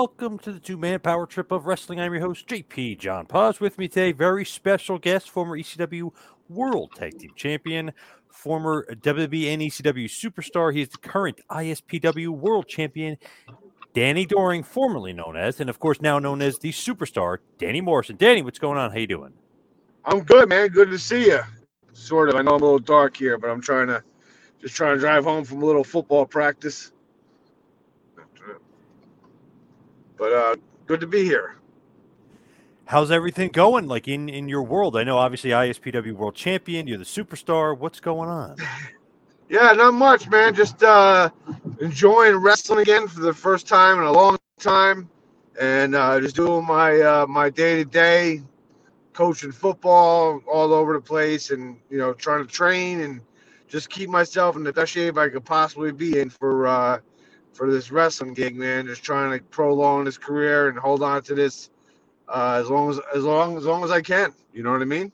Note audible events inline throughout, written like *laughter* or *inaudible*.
Welcome to the two man power trip of wrestling. I'm your host, JP John Paz. With me today, very special guest, former ECW World Tag Team Champion, former WWE and ECW superstar. He is the current ISPW World Champion, Danny Doring, formerly known as, and of course now known as the superstar, Danny Morrison. Danny, what's going on? How you doing? I'm good, man. Good to see you. Sort of. I know I'm a little dark here, but I'm trying to just trying to drive home from a little football practice. But uh, good to be here. How's everything going? Like in in your world? I know obviously ISPW World Champion. You're the superstar. What's going on? *laughs* Yeah, not much, man. Just uh, enjoying wrestling again for the first time in a long time, and uh, just doing my uh, my day to day, coaching football all over the place, and you know trying to train and just keep myself in the best shape I could possibly be in for uh, for this wrestling gig, man. Just trying to prolong his career and hold on to this uh, as long as as long as long as I can. You know what I mean?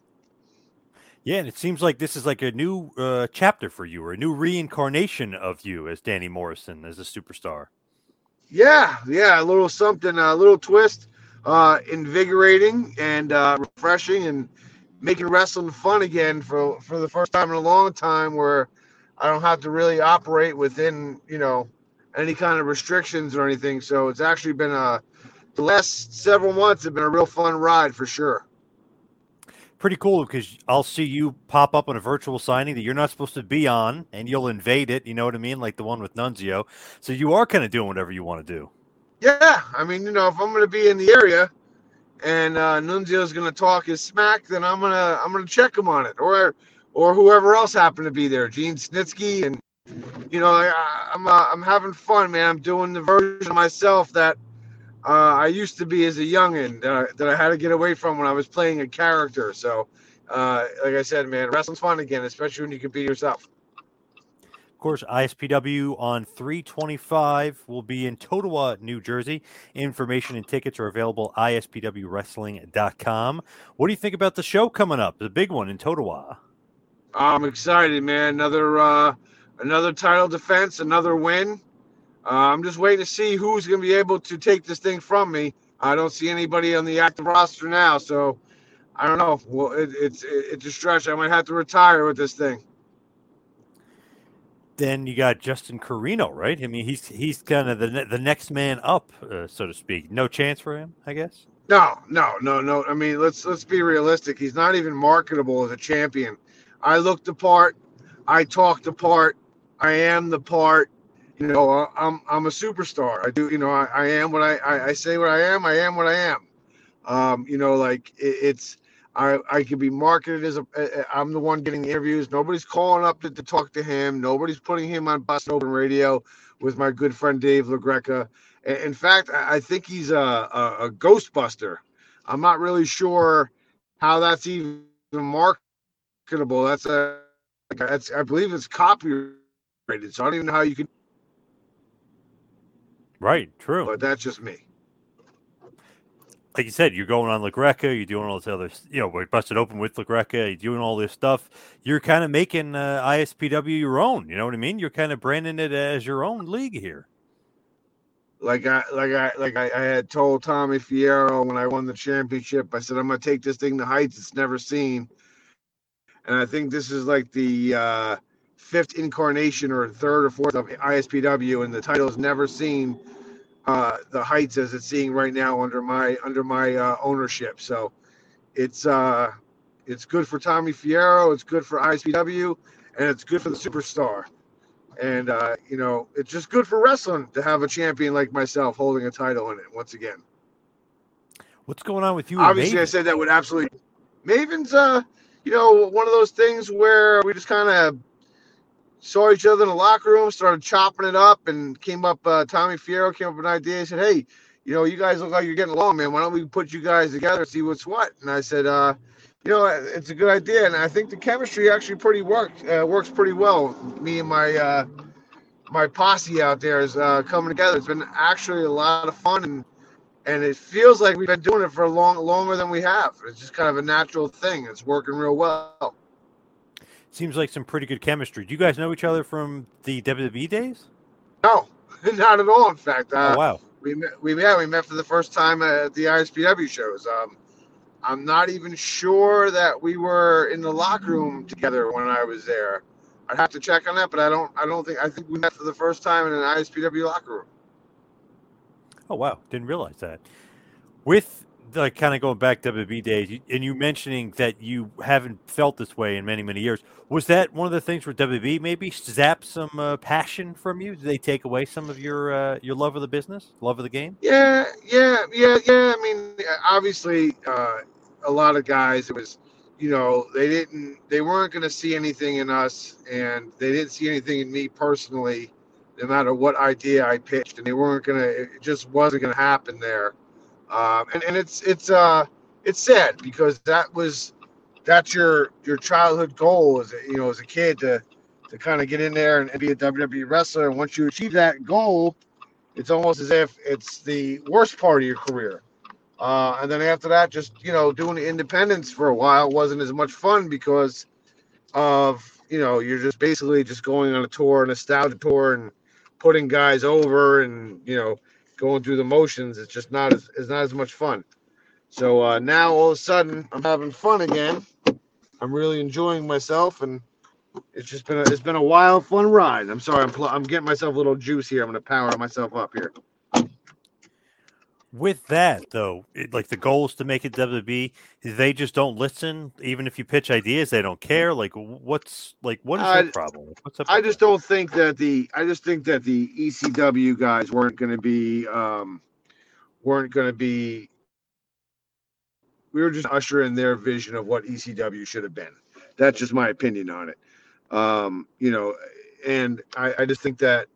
Yeah, and it seems like this is like a new uh, chapter for you, or a new reincarnation of you as Danny Morrison as a superstar. Yeah, yeah, a little something, a little twist, uh, invigorating and uh, refreshing, and making wrestling fun again for for the first time in a long time, where I don't have to really operate within, you know, any kind of restrictions or anything. So it's actually been a the last several months have been a real fun ride for sure. Pretty cool because I'll see you pop up on a virtual signing that you're not supposed to be on, and you'll invade it. You know what I mean, like the one with Nunzio. So you are kind of doing whatever you want to do. Yeah, I mean, you know, if I'm going to be in the area and uh, Nunzio's going to talk his smack, then I'm gonna I'm gonna check him on it, or or whoever else happened to be there, Gene Snitsky and you know, I, am I'm, uh, I'm having fun, man. I'm doing the version of myself that uh, I used to be as a youngin that I, that I had to get away from when I was playing a character. So, uh, like I said, man, wrestling's fun again, especially when you can be yourself. Of course, ISPW on 325 will be in Totowa, New Jersey. Information and tickets are available at ispwwrestling.com. What do you think about the show coming up? The big one in Totowa. I'm excited, man. Another uh, another title defense, another win. Uh, I'm just waiting to see who's going to be able to take this thing from me. I don't see anybody on the active roster now, so I don't know. Well, it, it's it, it's a stretch. I might have to retire with this thing. Then you got Justin Carino, right? I mean, he's he's kind of the the next man up, uh, so to speak. No chance for him, I guess. No, no, no, no. I mean, let's let's be realistic. He's not even marketable as a champion. I looked the part. I talked the part. I am the part. You know, I'm I'm a superstar. I do. You know, I, I am what I, I, I say what I am. I am what I am. Um, you know, like it, it's I I could be marketed as a. I'm the one getting interviews. Nobody's calling up to, to talk to him. Nobody's putting him on Busted Open Radio with my good friend Dave LaGreca. In fact, I think he's a, a, a Ghostbuster. I'm not really sure how that's even marketable. That's a that's I believe it's copyrighted, so I don't even know how you can. Right, true. But that's just me. Like you said, you're going on LaGreca, you're doing all this other, you know, we busted open with LaGreca, you're doing all this stuff. You're kind of making uh, ISPW your own. You know what I mean? You're kind of branding it as your own league here. Like I, like I, like I, I had told Tommy Fierro when I won the championship, I said I'm gonna take this thing to heights it's never seen and I think this is like the uh, fifth incarnation or third or fourth of ISPW, and the title has never seen uh, the heights as it's seeing right now under my under my uh, ownership. So it's uh, it's good for Tommy Fierro, it's good for ISPW, and it's good for the superstar. And uh, you know, it's just good for wrestling to have a champion like myself holding a title in it once again. What's going on with you? Obviously, I said that would absolutely. Maven's uh you know, one of those things where we just kind of saw each other in the locker room, started chopping it up, and came up. Uh, Tommy Fierro came up with an idea. He said, "Hey, you know, you guys look like you're getting along, man. Why don't we put you guys together, and see what's what?" And I said, uh, "You know, it's a good idea, and I think the chemistry actually pretty works. Uh, works pretty well. Me and my uh, my posse out there is uh, coming together. It's been actually a lot of fun and." and it feels like we've been doing it for a long longer than we have. It's just kind of a natural thing. It's working real well. Seems like some pretty good chemistry. Do you guys know each other from the WWE days? No, *laughs* not at all. In fact, uh, oh, wow. We met, we yeah we met for the first time at the ISPW shows. Um, I'm not even sure that we were in the locker room together when I was there. I'd have to check on that, but I don't. I don't think. I think we met for the first time in an ISPW locker room. Oh wow, didn't realize that. With like kind of going back to WWE days, and you mentioning that you haven't felt this way in many many years, was that one of the things where WWE maybe zapped some uh, passion from you? Did they take away some of your uh, your love of the business, love of the game? Yeah, yeah, yeah, yeah. I mean, obviously, uh, a lot of guys it was. You know, they didn't, they weren't going to see anything in us, and they didn't see anything in me personally no matter what idea I pitched, and they weren't gonna. It just wasn't gonna happen there. Um, and and it's it's uh it's sad because that was that's your your childhood goal as a, you know as a kid to to kind of get in there and, and be a WWE wrestler. And once you achieve that goal, it's almost as if it's the worst part of your career. Uh, and then after that, just you know, doing independence for a while wasn't as much fun because of you know you're just basically just going on a tour, and a nostalgia tour, and putting guys over and you know going through the motions. It's just not as it's not as much fun. So uh, now all of a sudden I'm having fun again. I'm really enjoying myself, and it's just been a, it's been a wild, fun ride. I'm sorry, I'm pl- I'm getting myself a little juice here. I'm gonna power myself up here with that though, it, like the goal is to make it WWE. They just don't listen, even if you pitch ideas, they don't care. Like, what's like what is the problem? What's up? I just that? don't think that the I just think that the ECW guys weren't going to be um weren't going to be. We were just ushering their vision of what ECW should have been. That's just my opinion on it. Um, you know, and I, I just think that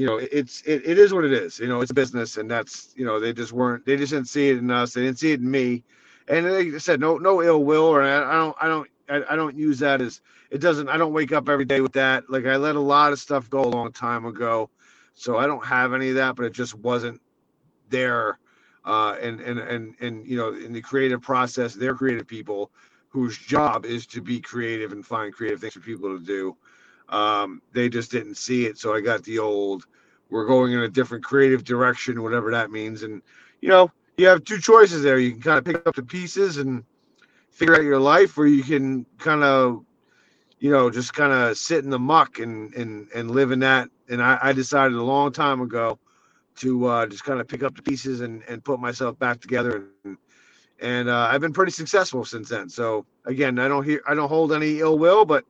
you know, it's it, it is what it is. You know, it's a business, and that's you know they just weren't they just didn't see it in us. They didn't see it in me, and like said, no no ill will or I, I don't I don't I, I don't use that as it doesn't. I don't wake up every day with that. Like I let a lot of stuff go a long time ago, so I don't have any of that. But it just wasn't there. Uh, and and and and you know, in the creative process, they're creative people whose job is to be creative and find creative things for people to do. Um, they just didn't see it. So I got the old, we're going in a different creative direction, whatever that means. And, you know, you have two choices there. You can kind of pick up the pieces and figure out your life, or you can kind of, you know, just kind of sit in the muck and, and, and live in that. And I, I decided a long time ago to uh, just kind of pick up the pieces and, and put myself back together. And, and uh, I've been pretty successful since then. So again, I don't hear, I don't hold any ill will, but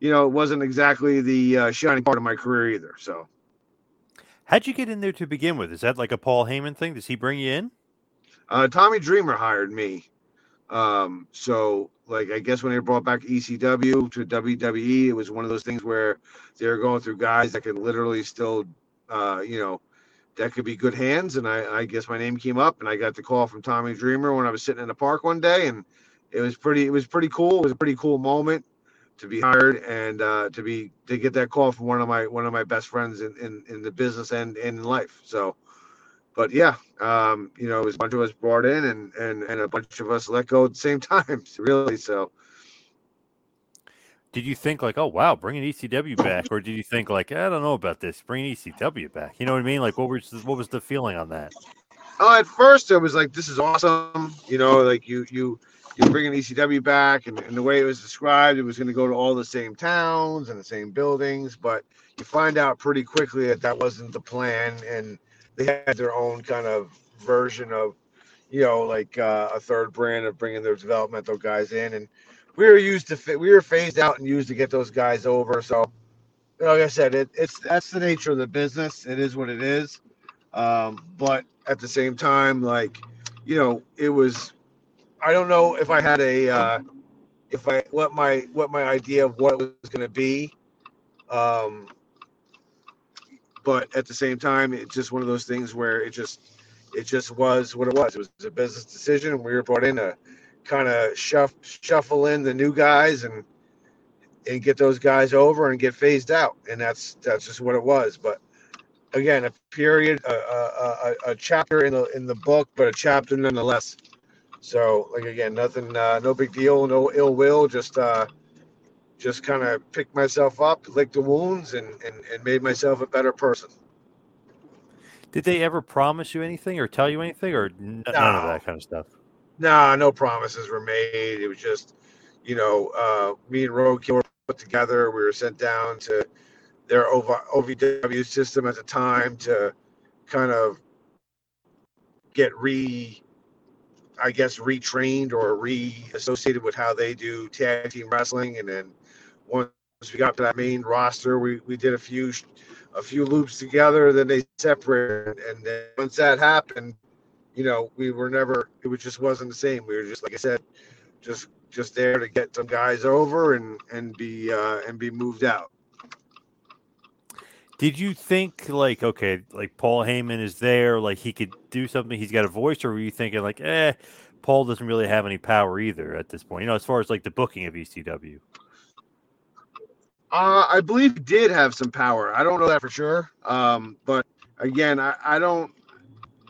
you know, it wasn't exactly the uh, shining part of my career either. So, how'd you get in there to begin with? Is that like a Paul Heyman thing? Does he bring you in? Uh, Tommy Dreamer hired me. Um, so like I guess when they brought back ECW to WWE, it was one of those things where they were going through guys that could literally still, uh, you know, that could be good hands. And I, I guess my name came up, and I got the call from Tommy Dreamer when I was sitting in the park one day, and it was pretty, it was pretty cool. It was a pretty cool moment to be hired and uh, to be to get that call from one of my one of my best friends in in, in the business and, and in life. So but yeah, um, you know, it was a bunch of us brought in and, and, and a bunch of us let go at the same *laughs* time, really. So, did you think like, oh wow, bringing ECW back, or did you think like, I don't know about this, bringing ECW back? You know what I mean? Like, what was what was the feeling on that? Oh, at first it was like, this is awesome. You know, like you you you're bringing ECW back, and, and the way it was described, it was going to go to all the same towns and the same buildings. But you find out pretty quickly that that wasn't the plan, and they had their own kind of version of, you know, like uh, a third brand of bringing their developmental guys in, and we were used to fit, we were phased out and used to get those guys over. So, like I said, it, it's that's the nature of the business. It is what it is. Um, but at the same time, like, you know, it was. I don't know if I had a, uh, if I what my what my idea of what was going to be. Um, but at the same time, it's just one of those things where it just it just was what it was. It was a business decision, and we were brought in to kind of shuff, shuffle in the new guys and and get those guys over and get phased out, and that's that's just what it was. But again, a period, a, a, a, a chapter in the in the book, but a chapter nonetheless. So, like again, nothing, uh, no big deal, no ill will, just uh, just kind of picked myself up, licked the wounds, and, and, and made myself a better person. Did they ever promise you anything or tell you anything or n- no. none of that kind of stuff? Nah, no promises were made. It was just, you know, uh, me and Roadkill were put together. We were sent down to their OVW system at the time to kind of get re I guess retrained or re-associated with how they do tag team wrestling, and then once we got to that main roster, we, we did a few a few loops together. Then they separated, and then once that happened, you know, we were never. It was just wasn't the same. We were just like I said, just just there to get some guys over and and be uh, and be moved out. Did you think like okay, like Paul Heyman is there, like he could do something, he's got a voice, or were you thinking like, eh, Paul doesn't really have any power either at this point? You know, as far as like the booking of ECW. Uh, I believe he did have some power. I don't know that for sure. Um, but again, I, I don't,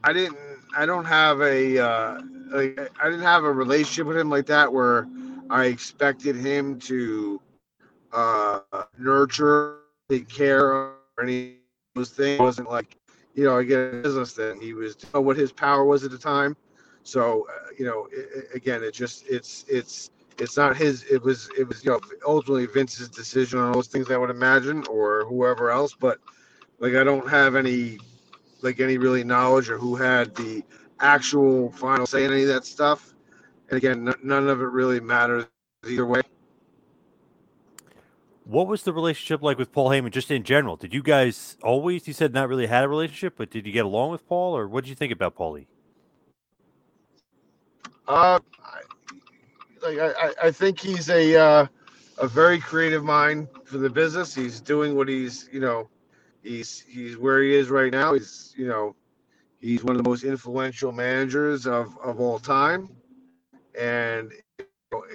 I didn't, I don't have a, uh, like, I didn't have a relationship with him like that where I expected him to uh, nurture, take care of any those things. It wasn't like, you know, again, business thing. He was know what his power was at the time. So, uh, you know, it, again, it just, it's, it's, it's not his it was it was you know ultimately vince's decision on those things i would imagine or whoever else but like i don't have any like any really knowledge or who had the actual final say in any of that stuff and again n- none of it really matters either way what was the relationship like with Paul Heyman, just in general? Did you guys always? You said not really had a relationship, but did you get along with Paul, or what did you think about Paulie? Uh, like I, I think he's a uh, a very creative mind for the business. He's doing what he's you know he's he's where he is right now. He's you know he's one of the most influential managers of of all time, and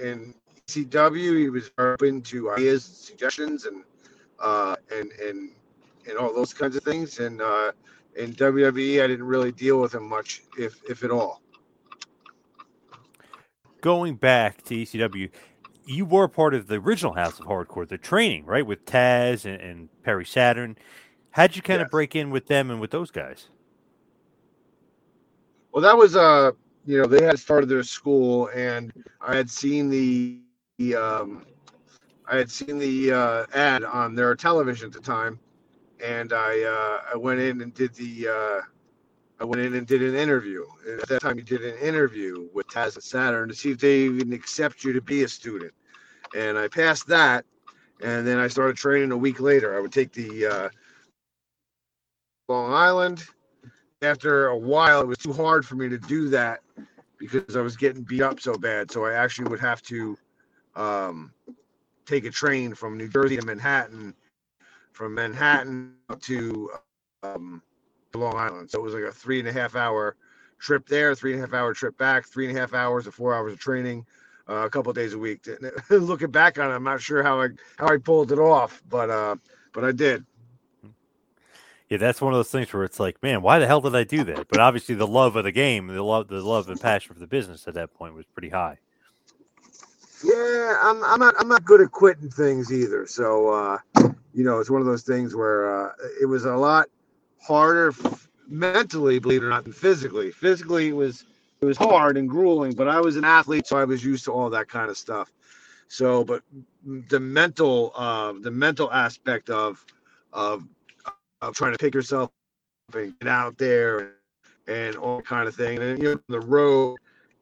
in CW he was open to ideas, suggestions, and uh, and and and all those kinds of things. And uh, in WWE, I didn't really deal with him much, if if at all going back to ECW, you were part of the original House of Hardcore, the training, right, with Taz and, and Perry Saturn. How'd you kind yes. of break in with them and with those guys? Well, that was uh, you know, they had started their school, and I had seen the um, I had seen the uh, ad on their television at the time, and I uh, I went in and did the uh, I went in and did an interview. At that time, you did an interview with Taz and Saturn to see if they even accept you to be a student. And I passed that. And then I started training a week later. I would take the uh, Long Island. After a while, it was too hard for me to do that because I was getting beat up so bad. So I actually would have to um, take a train from New Jersey to Manhattan, from Manhattan to um, Long Island. So it was like a three and a half hour trip there, three and a half hour trip back, three and a half hours or four hours of training, uh, a couple days a week. *laughs* Looking back on it, I'm not sure how I how I pulled it off, but uh, but I did. Yeah, that's one of those things where it's like, man, why the hell did I do that? But obviously, the love of the game, the love, the love and passion for the business at that point was pretty high. Yeah, I'm, I'm not I'm not good at quitting things either. So uh, you know, it's one of those things where uh, it was a lot harder f- mentally, believe it or not, than physically. Physically, it was it was hard and grueling, but I was an athlete, so I was used to all that kind of stuff. So, but the mental, uh, the mental aspect of of of trying to pick yourself up and get out there and, and all kind of thing. And you know, the road,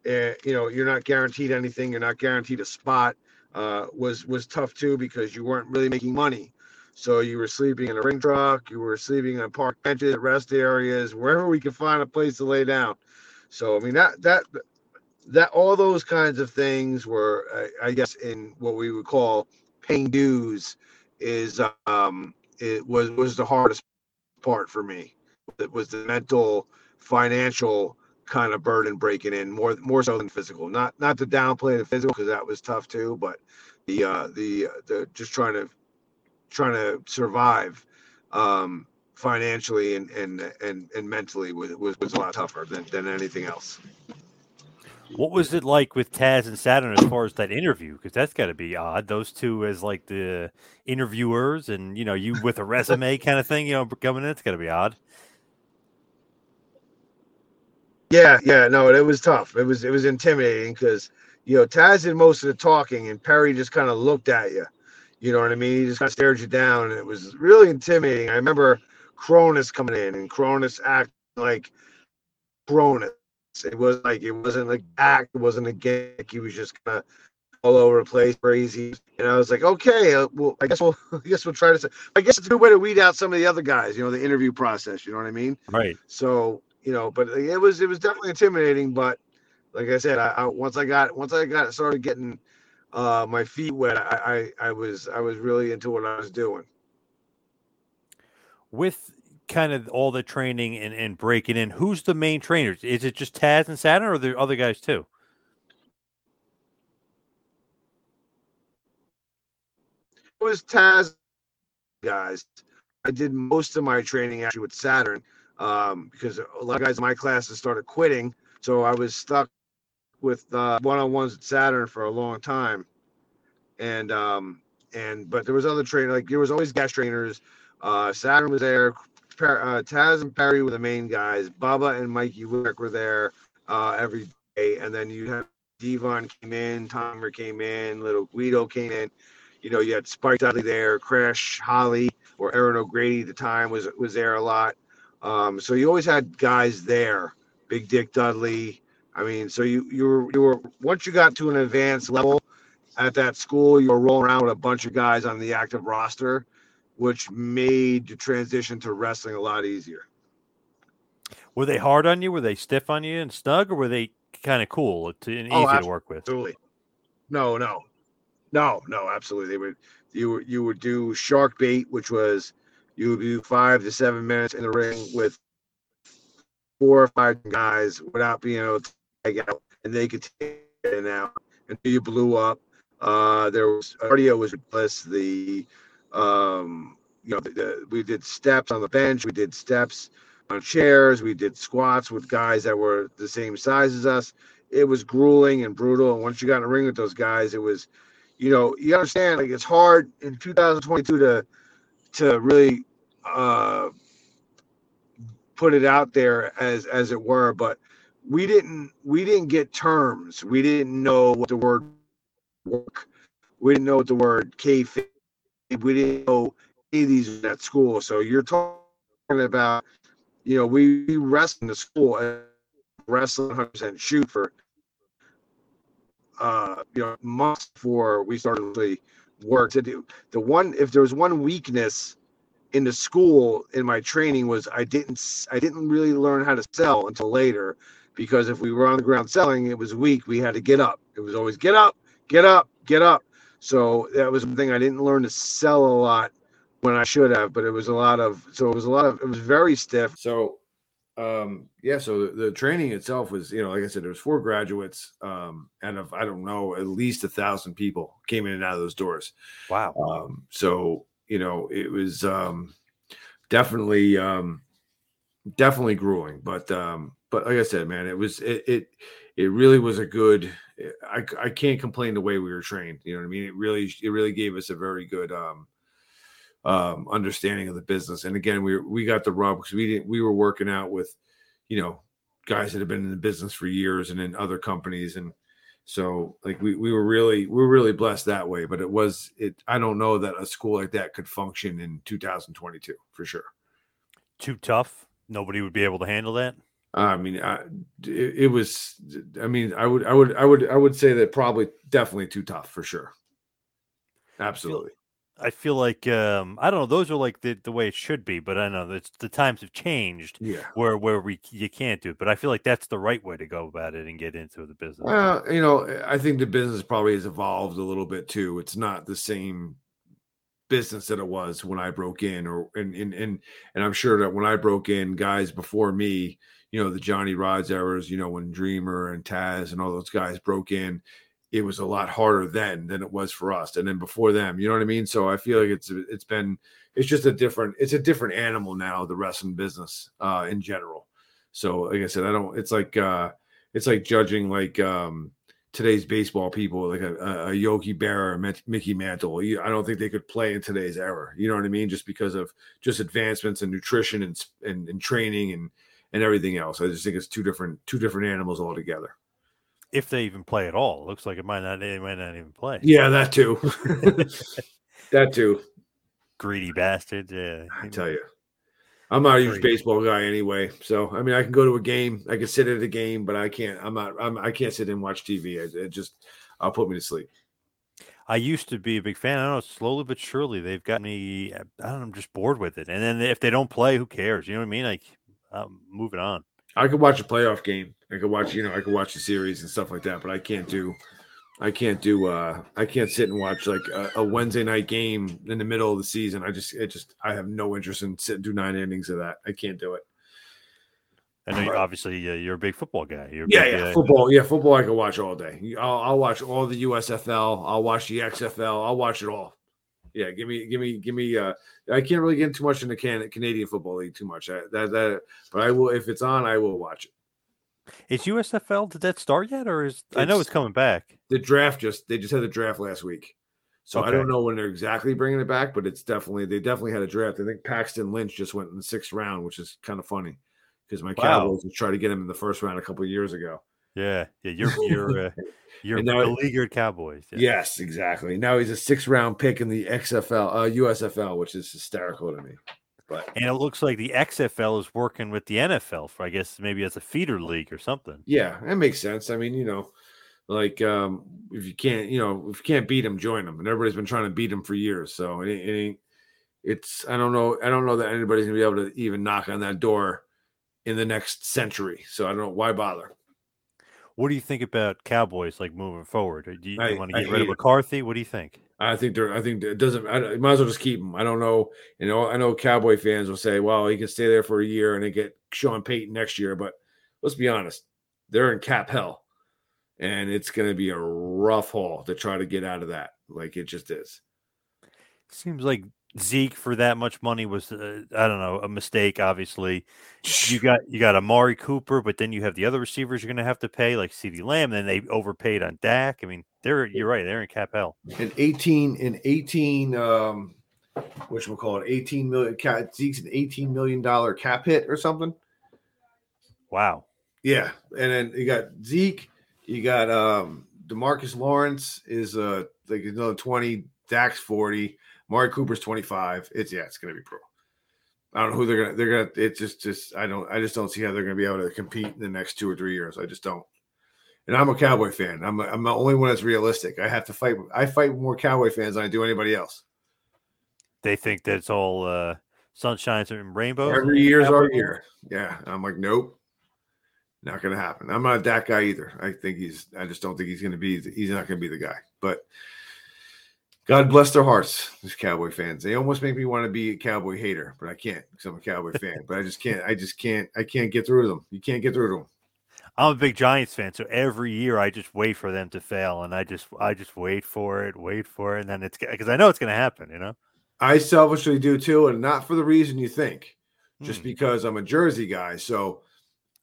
uh, you know, you're not guaranteed anything. You're not guaranteed a spot. Uh, was was tough too because you weren't really making money. So you were sleeping in a ring truck. You were sleeping on park benches, rest areas, wherever we could find a place to lay down. So I mean that that that all those kinds of things were, I, I guess, in what we would call paying dues, is um, it was was the hardest part for me. It was the mental, financial kind of burden breaking in more more so than physical. Not not to downplay the physical because that was tough too, but the uh, the the just trying to trying to survive um, financially and and and and mentally was was, was a lot tougher than, than anything else. What was it like with Taz and Saturn as far as that interview? Because that's got to be odd. Those two as like the interviewers, and you know, you with a resume kind of thing. You know, coming in, it's got to be odd. Yeah, yeah, no, it was tough. It was it was intimidating because you know Taz did most of the talking, and Perry just kind of looked at you. You know what I mean? He just kind of stared you down, and it was really intimidating. I remember Kronus coming in, and Kronus acting like Kronus. It was like it wasn't like act, it wasn't a gimmick. He was just kind of all over the place, crazy. And I was like, okay, uh, well, I guess we'll, *laughs* I guess we'll try to. I guess it's a good way to weed out some of the other guys. You know, the interview process. You know what I mean? Right. So you know, but it was it was definitely intimidating. But like I said, I, I once I got once I got started getting uh, my feet wet, I, I I was I was really into what I was doing. With kind of all the training and, and breaking in, who's the main trainers? Is it just Taz and Saturn, or are there other guys too? It was Taz guys. I did most of my training actually with Saturn um, because a lot of guys in my classes started quitting, so I was stuck with uh, one-on-ones at Saturn for a long time, and um, and but there was other trainers like there was always guest trainers. Uh, Saturn was there. Uh, Taz and Perry were the main guys. Bubba and Mikey Whipwreck were there uh, every day, and then you had Devon came in, Timer came in, Little Guido came in. You know, you had Spike Dudley there, Crash Holly or Erin O'Grady at the time was was there a lot. Um, so you always had guys there. Big Dick Dudley. I mean, so you you were you were once you got to an advanced level at that school, you were rolling around with a bunch of guys on the active roster, which made the transition to wrestling a lot easier. Were they hard on you? Were they stiff on you and snug, or were they kind of cool to, and easy Oh, to work with? Absolutely. No, no, no, no. Absolutely, they would. You would you would do shark bait, which was you would do five to seven minutes in the ring with four or five guys without being able to tag out, and they could take it out until you blew up. Uh, there was cardio was ridiculous. The um, you know, the, the, we did steps on the bench. We did steps on chairs. We did squats with guys that were the same size as us. It was grueling and brutal. And once you got in the ring with those guys, it was, you know, you understand like it's hard in 2022 to to really uh, put it out there as as it were. But we didn't we didn't get terms. We didn't know what the word work. We didn't know what the word kayfabe. We didn't know any of these at school. So you're talking about, you know, we, we wrestled in the school, uh, wrestling 100 percent shoot for, uh, you know, months before we started to work to do. The one, if there was one weakness in the school in my training was I didn't I didn't really learn how to sell until later because if we were on the ground selling, it was weak. We had to get up. It was always get up, get up, get up. So that was something I didn't learn to sell a lot when I should have, but it was a lot of so it was a lot of it was very stiff. So um yeah so the, the training itself was you know like i said there was four graduates um and of i don't know at least a thousand people came in and out of those doors wow um so you know it was um definitely um definitely grueling but um but like i said man it was it it, it really was a good I, I can't complain the way we were trained you know what i mean it really it really gave us a very good um um, understanding of the business. And again, we we got the rub because we didn't we were working out with, you know, guys that have been in the business for years and in other companies, and so like we we were really we were really blessed that way. But it was it I don't know that a school like that could function in 2022 for sure. Too tough. Nobody would be able to handle that. I mean, I, it, it was. I mean, I would, I would, I would, I would say that probably, definitely too tough for sure. Absolutely. I feel like um, I don't know. Those are like the, the way it should be, but I know that the times have changed. Yeah, where where we you can't do it, but I feel like that's the right way to go about it and get into the business. Well, you know, I think the business probably has evolved a little bit too. It's not the same business that it was when I broke in, or and and and, and I'm sure that when I broke in, guys before me, you know, the Johnny Rodz errors, you know, when Dreamer and Taz and all those guys broke in, it was a lot harder then than it was for us and then before them you know what i mean? So i feel like it's it's been it's just a different it's a different animal now the wrestling business uh in general. So like i said i don't it's like uh it's like judging like um today's baseball people like a, a yogi berra or mickey mantle i don't think they could play in today's era you know what i mean? Just because of just advancements in nutrition and and, and training and and everything else. I just think it's two different two different animals altogether if they even play at all. It looks like it might not. They might not even play. Yeah, that too. *laughs* *laughs* that too. Greedy bastards. Yeah, I tell you, I'm not a huge baseball guy anyway. So I mean, I can go to a game. I can sit at a game, but I can't. I'm not. I'm. I can't sit and watch TV. It, it just. I'll put me to sleep. I used to be a big fan. I don't know. Slowly but surely, they've got me. I don't know. I'm just bored with it. And then if they don't play, who cares? You know what I mean? Like, I'm moving on. I could watch a playoff game. I could watch, you know, I could watch the series and stuff like that, but I can't do, I can't do, uh, I can't sit and watch like a, a Wednesday night game in the middle of the season. I just, it just, I have no interest in sitting do nine innings of that. I can't do it. I know, you, obviously, uh, you're a big football guy. You're yeah, big, yeah, uh, football. Yeah, football. I can watch all day. I'll, I'll watch all the USFL. I'll watch the XFL. I'll watch it all. Yeah, give me, give me, give me. Uh, I can't really get too much into can, Canadian Football League too much. I, that, that, but I will if it's on, I will watch it. Is USFL did that start yet, or is I know it's coming back? The draft just they just had the draft last week, so I don't know when they're exactly bringing it back, but it's definitely they definitely had a draft. I think Paxton Lynch just went in the sixth round, which is kind of funny because my Wow. Cowboys tried to get him in the first round a couple of years ago. Yeah, yeah. You're you're uh, *laughs* you're now- beleaguered Cowboys. Yeah. Yes, exactly. Now he's a six round pick in the XFL, uh, USFL, which is hysterical to me. But And it looks like the XFL is working with the NFL for, I guess, maybe as a feeder league or something. Yeah, that makes sense. I mean, you know, like um, if you can't, you know, if you can't beat them, join them. And everybody's been trying to beat them for years. So it, it ain't. It's I don't know. I don't know that anybody's gonna be able to even knock on that door in the next century. So I don't know why bother. What do you think about Cowboys like moving forward? Uh, do you, I- want to I get rid of hate it. McCarthy? What do you think? I think they're. I think it doesn't. I might as well just keep him. I don't know. You know, I know Cowboy fans will say, "Well, he can stay there for a year and then get Sean Payton next year." But let's be honest, they're in cap hell, and it's going to be a rough haul to try to get out of that. Like it just is. Seems like Zeke for that much money was uh, I don't know a mistake. Obviously, you *sighs* got you got Amari Cooper, but then you have the other receivers you're going to have to pay like CeeDee Lamb. Then they overpaid on Dak. I mean, they're you're right. They're in cap hell. in 18 in 18 um which we'll call it 18 million cap Zeke's an 18 million dollar cap hit or something. Wow. Yeah. And then you got Zeke, you got um Demarcus Lawrence is uh like another 20, Dax 40, Mari Cooper's 25. It's yeah, it's gonna be pro. I don't know who they're gonna they're gonna it's just just I don't I just don't see how they're gonna be able to compete in the next two or three years. I just don't. And I'm a Cowboy fan. I'm I'm the only one that's realistic. I have to fight. I fight more Cowboy fans than I do anybody else. They think that it's all uh, sunshines and rainbows. Every year's our year. Yeah. I'm like, nope. Not going to happen. I'm not that guy either. I think he's. I just don't think he's going to be. He's not going to be the guy. But God bless their hearts, these Cowboy fans. They almost make me want to be a Cowboy hater, but I can't because I'm a Cowboy *laughs* fan. But I just can't. I just can't. I can't get through to them. You can't get through to them. I'm a big Giants fan, so every year I just wait for them to fail, and I just I just wait for it, wait for it, and then it's because I know it's going to happen. You know, I selfishly do too, and not for the reason you think, just Hmm. because I'm a Jersey guy. So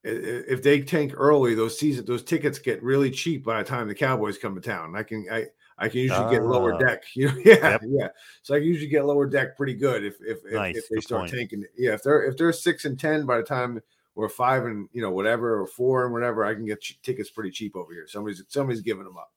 if they tank early, those season those tickets get really cheap by the time the Cowboys come to town. I can I I can usually get lower Ah. deck. *laughs* You know, yeah, Yep. yeah. So I can usually get lower deck pretty good if if if, Nice, if they start point. tanking. Yeah, if they're if they're six and ten by the time or five and you know whatever or four and whatever, I can get ch- tickets pretty cheap over here. Somebody's somebody's giving them up.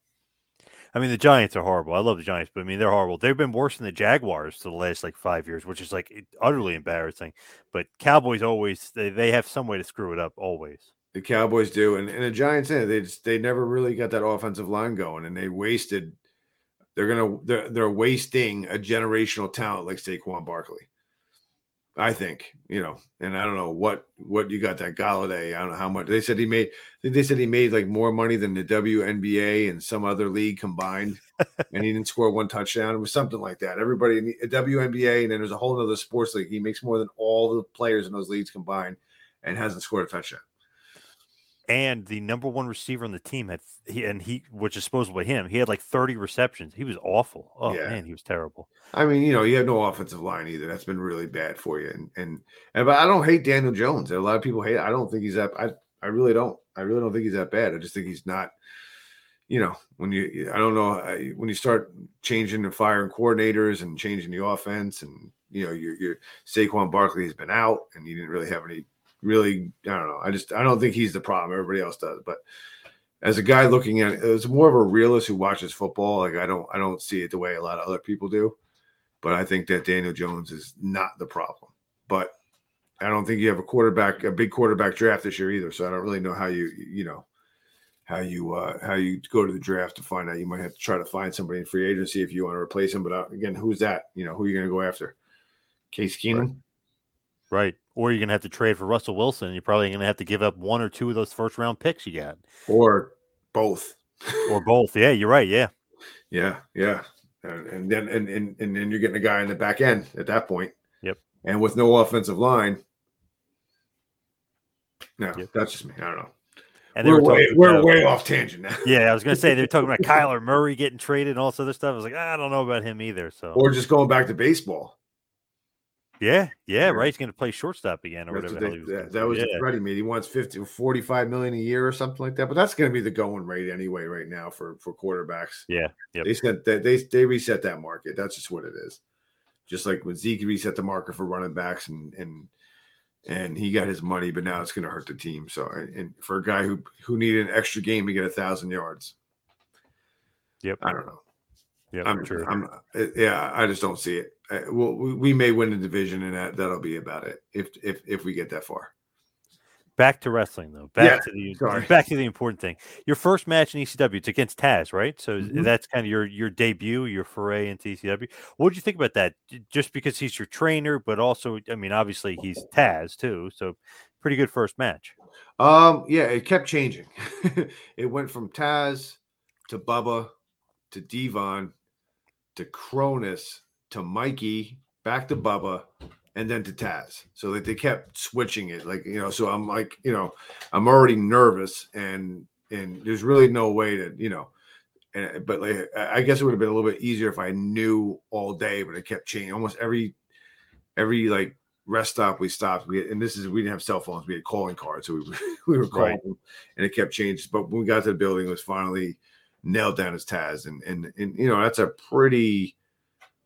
I mean the Giants are horrible. I love the Giants, but I mean they're horrible. They've been worse than the Jaguars for the last like five years, which is like utterly embarrassing. But Cowboys always they, they have some way to screw it up always. The Cowboys do, and, and the Giants, eh, they just they never really got that offensive line going, and they wasted. They're gonna they're they're wasting a generational talent like Saquon Barkley. I think you know, and I don't know what what you got that Golladay. I don't know how much they said he made. They said he made like more money than the WNBA and some other league combined, *laughs* and he didn't score one touchdown. It was something like that. Everybody in the uh, WNBA, and then there's a whole other sports league. He makes more than all the players in those leagues combined, and hasn't scored a touchdown. And the number one receiver on the team had he and he, which is supposedly him, he had like 30 receptions. He was awful. Oh Yeah. man, he was terrible. I mean, you know, you have no offensive line either. That's been really bad for you. And and, and but I don't hate Daniel Jones. A lot of people hate. I don't think he's that. I I really don't. I really don't think he's that bad. I just think he's not. You know, when you I don't know when you start changing and firing coordinators and changing the offense, and you know, your your Saquon Barkley has been out, and you didn't really have any really. I don't know. I just I don't think he's the problem. Everybody else does, but as a guy looking at it, as more of a realist who watches football, like I don't I don't see it the way a lot of other people do. But I think that Daniel Jones is not the problem. But I don't think you have a quarterback, a big quarterback draft this year either. So I don't really know how you you know how you uh how you go to the draft to find out. You might have to try to find somebody in free agency if you want to replace him. But uh, again, who's that? You know, who are you going to go after? Case Keenum. Right. Or you're gonna have to trade for Russell Wilson. You're probably gonna have to give up one or two of those first round picks you got. or both. *laughs* Or both. Yeah, you're right. Yeah. Yeah, yeah. And, and then and, and and then you're getting a guy in the back end at that point. Yep. And with no offensive line. No, that's just me. I don't know. And we're were way, talking we're about- way off tangent now. Yeah, I was gonna say they're talking about *laughs* Kyler Murray getting traded and all this other stuff. I was like, I don't know about him either. So Or just going back to baseball. Yeah, yeah, right. He's gonna play shortstop again or That's whatever. what the hell they- he that, that was yeah. the Freddie. He wants 50 45 million a year or something like that. But that's going to be the going rate anyway right now for for quarterbacks. Yeah, yep. They said that they they reset that market. That's just what it is. Just like when Zeke reset the market for running backs and and and he got his money, but now it's going to hurt the team. So and for a guy who who needed an extra game to get a thousand yards, Yep. I don't know. Yep, I'm, true. I'm, uh, yeah, I just don't see it. Uh, Well, we, may win the division, and that that'll be about it. If if if we get that far. Back to wrestling though. Back Yeah, to the sorry. *laughs* back to the important thing. Your first match in ECW, it's against Taz, right? So Mhm. that's kind of your your debut, your foray into ECW. What did you think about that? Just because he's your trainer, but also, I mean, obviously he's Taz too. So pretty good first match. Um, yeah, it kept changing. *laughs* it went from Taz to Bubba to Devon to Kronus to Mikey, back to Bubba, and then to Taz. So that they kept switching it. Like, you know, so I'm like, you know, I'm already nervous and and there's really no way to, you know, and but like I guess it would have been a little bit easier if I knew all day, but it kept changing almost every every like rest stop we stopped. We and this is we didn't have cell phones. We had calling cards, so we *laughs* we were calling, Right. them, and it kept changing. But when we got to the building, it was finally nailed down his Taz, and and and you know that's a pretty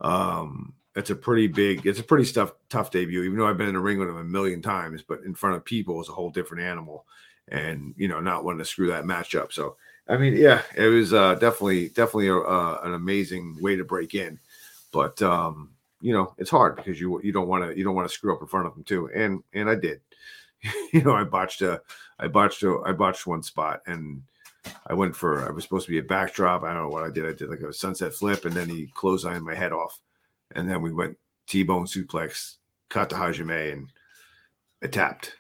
um it's a pretty big it's a pretty tough tough debut even though i've been in the ring with him a million times but in front of people is a whole different animal and you know not wanting to screw that match up. So i mean yeah it was uh definitely definitely a, uh, an amazing way to break in. But um you know it's hard because you you don't want to you don't want to screw up in front of them too. And and i did. *laughs* You know i botched a i botched a i botched one spot and I went for I was supposed to be a backdrop. I don't know what I did. I did like a sunset flip, and then he clotheslined my head off, and then we went T-bone suplex, caught the Hajime, and I tapped.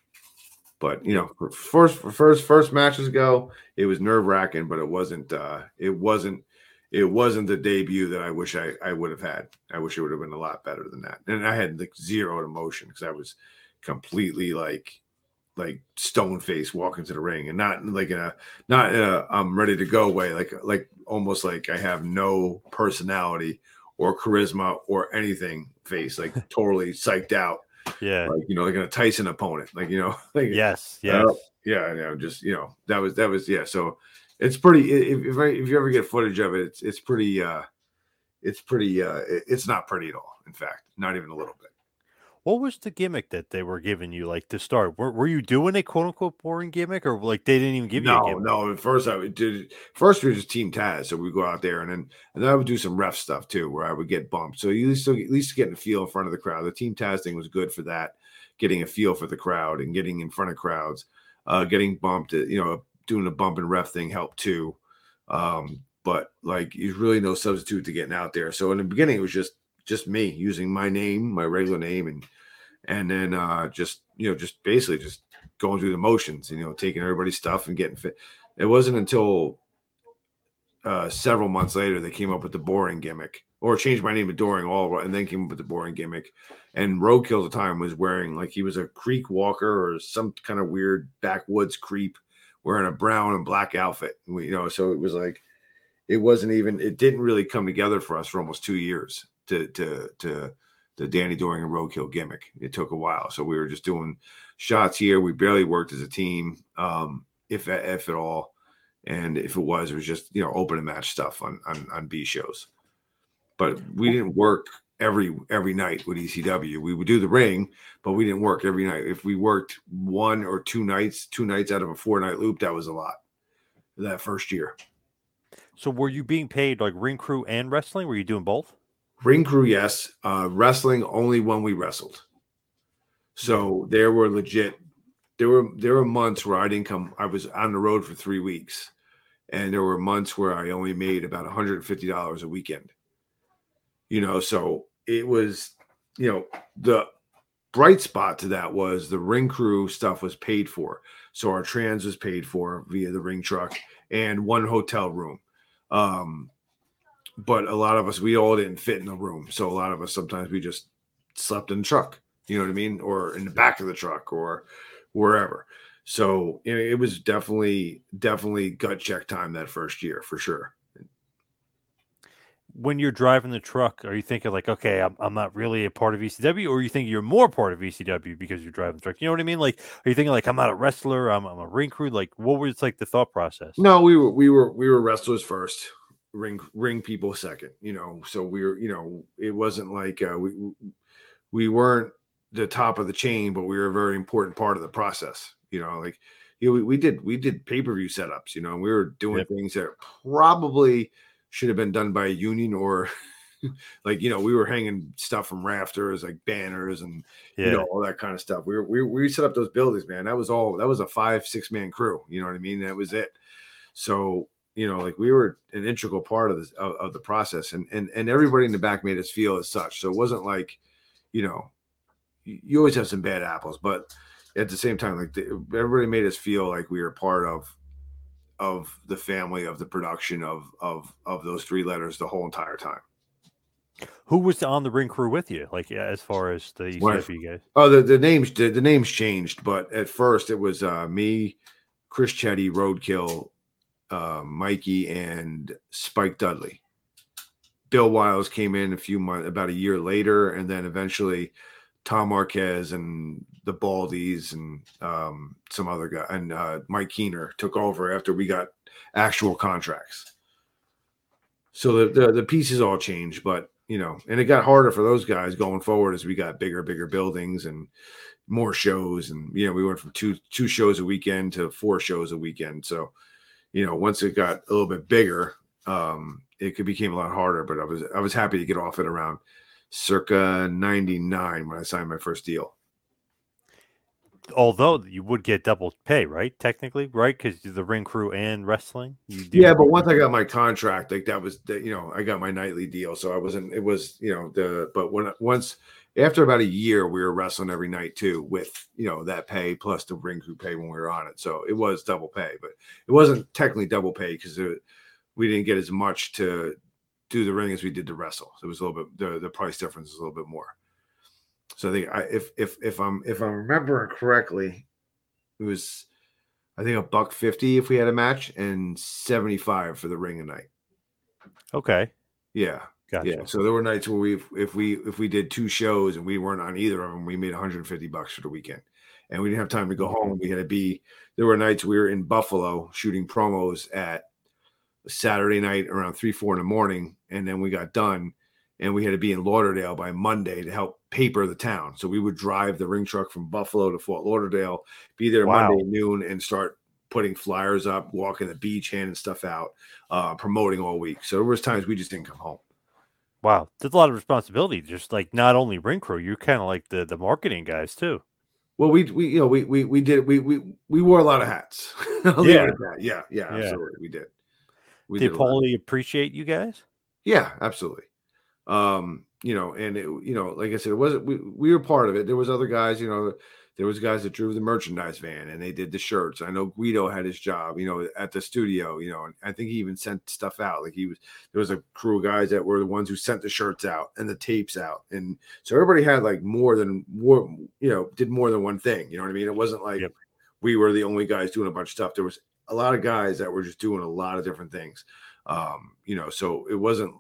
But you know, for first for first first matches go, it was nerve wracking, but it wasn't uh it wasn't it wasn't the debut that I wish I, I would have had. I wish it would have been a lot better than that. And I had like zero emotion because I was completely like like stone face walking to the ring and not like in a not in a I'm ready to go way, like like almost like I have no personality or charisma or anything face, like *laughs* totally psyched out. Yeah. Like, you know, like a Tyson opponent. Like, you know, *laughs* like Yes, yes. uh, yeah, yeah, just you know, that was that was yeah. So it's pretty. If if, I, if you ever get footage of it, it's it's pretty. uh It's pretty. uh it- It's not pretty at all. In fact, not even a little bit. What was the gimmick that they were giving you, like to start? Were, were you doing a quote unquote boring gimmick, or like they didn't even give you a No, gimmick? no. At first, I did. First, we were just Team Taz, so we go out there, and then and then I would do some ref stuff too, where I would get bumped. So you still at least getting a feel in front of the crowd. The Team Taz thing was good for that, getting a feel for the crowd and getting in front of crowds. Uh, getting bumped, uh, you know, doing the bump and ref thing helped too. Um, but like, there's really no substitute to getting out there. So in the beginning, it was just just me using my name, my regular name, and and then uh, just you know, just basically just going through the motions, you know, taking everybody's stuff and getting fit. It wasn't until uh, several months later they came up with the boring gimmick, or changed my name to Doring all, and then came up with the boring gimmick. And Roadkill at the time was wearing like he was a creek walker or some kind of weird backwoods creep wearing a brown and black outfit. You know, so it was like it wasn't even it didn't really come together for us for almost two years to to to the Danny Doring and Roadkill gimmick. It took a while. So we were just doing shots here. We barely worked as a team, um, if if at all. And if it was, it was just you know open and match stuff on on, on B shows. But we didn't work every every night with ECW. We would do the ring, but we didn't work every night. If we worked one or two nights, two nights out of a four night loop, that was a lot. That first year. So were you being paid like ring crew and wrestling? Were you doing both? Ring crew, yes. Uh, wrestling only when we wrestled. So there were legit. There were there were months where I didn't come. I was on the road for three weeks, and there were months where I only made about one hundred and fifty dollars a weekend. You know, so it was, you know, the bright spot to that was the ring crew stuff was paid for. So our trans was paid for via the ring truck and one hotel room. Um, but a lot of us we all didn't fit in the room so a lot of us sometimes we just slept in the truck you know what i mean or in the back of the truck or wherever so you know, it was definitely definitely gut check time that first year for sure When you're driving the truck, are you thinking like, okay, I'm, I'm not really a part of ECW, or you think you're more part of ECW because you're driving the truck? You know what I mean? Like, are you thinking like, I'm not a wrestler, I'm, I'm a ring crew? Like, what was like the thought process? no we were we were we were wrestlers first ring ring people second you know? So we were you know it wasn't like uh, we we weren't the top of the chain but we were a very important part of the process you know? Like you know, we, we did we did pay-per-view setups you know? And we were doing Yep. things that probably should have been done by a union or *laughs* like you know we were hanging stuff from rafters like banners and Yeah. you know all that kind of stuff. We were we, we set up those buildings man. That was all that was a five six man crew you know what i mean? That was it. So you know like we were an integral part of this of, of the process and and and everybody in the back made us feel as such so it wasn't like you know you, you always have some bad apples but at the same time like the, everybody made us feel like we were part of of the family of the production of of of those three letters the whole entire time Who was on the ring crew with you? Like, yeah, as far as the ECW guys? Oh, the, the names the, the names changed, but at first it was uh, me, Chris Chetti, Roadkill, uh, Mikey, and Spike Dudley. Bill Wiles came in a few months, about a year later, and then eventually Tom Marquez and the Baldies and um, some other guy and uh, Mike Keener took over after we got actual contracts. So the, the the pieces all changed, but you know, and it got harder for those guys going forward as we got bigger, bigger buildings and more shows, and you know, we went from two two shows a weekend to four shows a weekend. So, you know, once it got a little bit bigger, um, it could became a lot harder. But I was I was happy to get off it around circa '99 when I signed my first deal. although you would get double pay, right? Technically, right? Because the ring crew and wrestling. You do Yeah, but once I got my contract, like that was the, you know I got my nightly deal, so I wasn't. It was you know the but when once after about a year, we were wrestling every night too, with you know that pay plus the ring crew pay when we were on it. So it was double pay, but it wasn't technically double pay because we didn't get as much to do the ring as we did to wrestle. So it was a little bit the the price difference is a little bit more. So I think I, if if if I'm if I'm remembering correctly, it was I think a buck fifty if we had a match and seventy five for the ring a night. Okay. Yeah. Gotcha. Yeah. So there were nights where we if we if we did two shows and we weren't on either of them, we made 150 bucks for the weekend. And we didn't have time to go home. We had to be there were nights we were in Buffalo shooting promos at Saturday night around three, four in the morning, and then we got done and we had to be in Lauderdale by Monday to help paper the town. So we would drive the ring truck from Buffalo to Fort Lauderdale, be there Wow. Monday noon, and start putting flyers up, walking the beach, handing stuff out, uh, promoting all week. So there was times we just didn't come home. Wow, there's a lot of responsibility. Just like not only ring crew, you're kind of like the the marketing guys too. Well, we we you know we we we did we we we wore a lot of hats. *laughs* I'll leave it Yeah. yeah, yeah, absolutely, we did. We Did lot. Paulie appreciate you guys? Yeah, absolutely. Um, you know, and it, you know, like I said, it wasn't we, we were part of it. There was other guys, you know, there was guys that drove the merchandise van and they did the shirts. I know Guido had his job, you know, at the studio, you know, and I think he even sent stuff out. Like he was there was a crew of guys that were the ones who sent the shirts out and the tapes out. And so everybody had like more than more, you know, did more than one thing. You know what I mean? It wasn't like we were the only guys doing a bunch of stuff. There was a lot of guys that were just doing a lot of different things. Um, you know, so it wasn't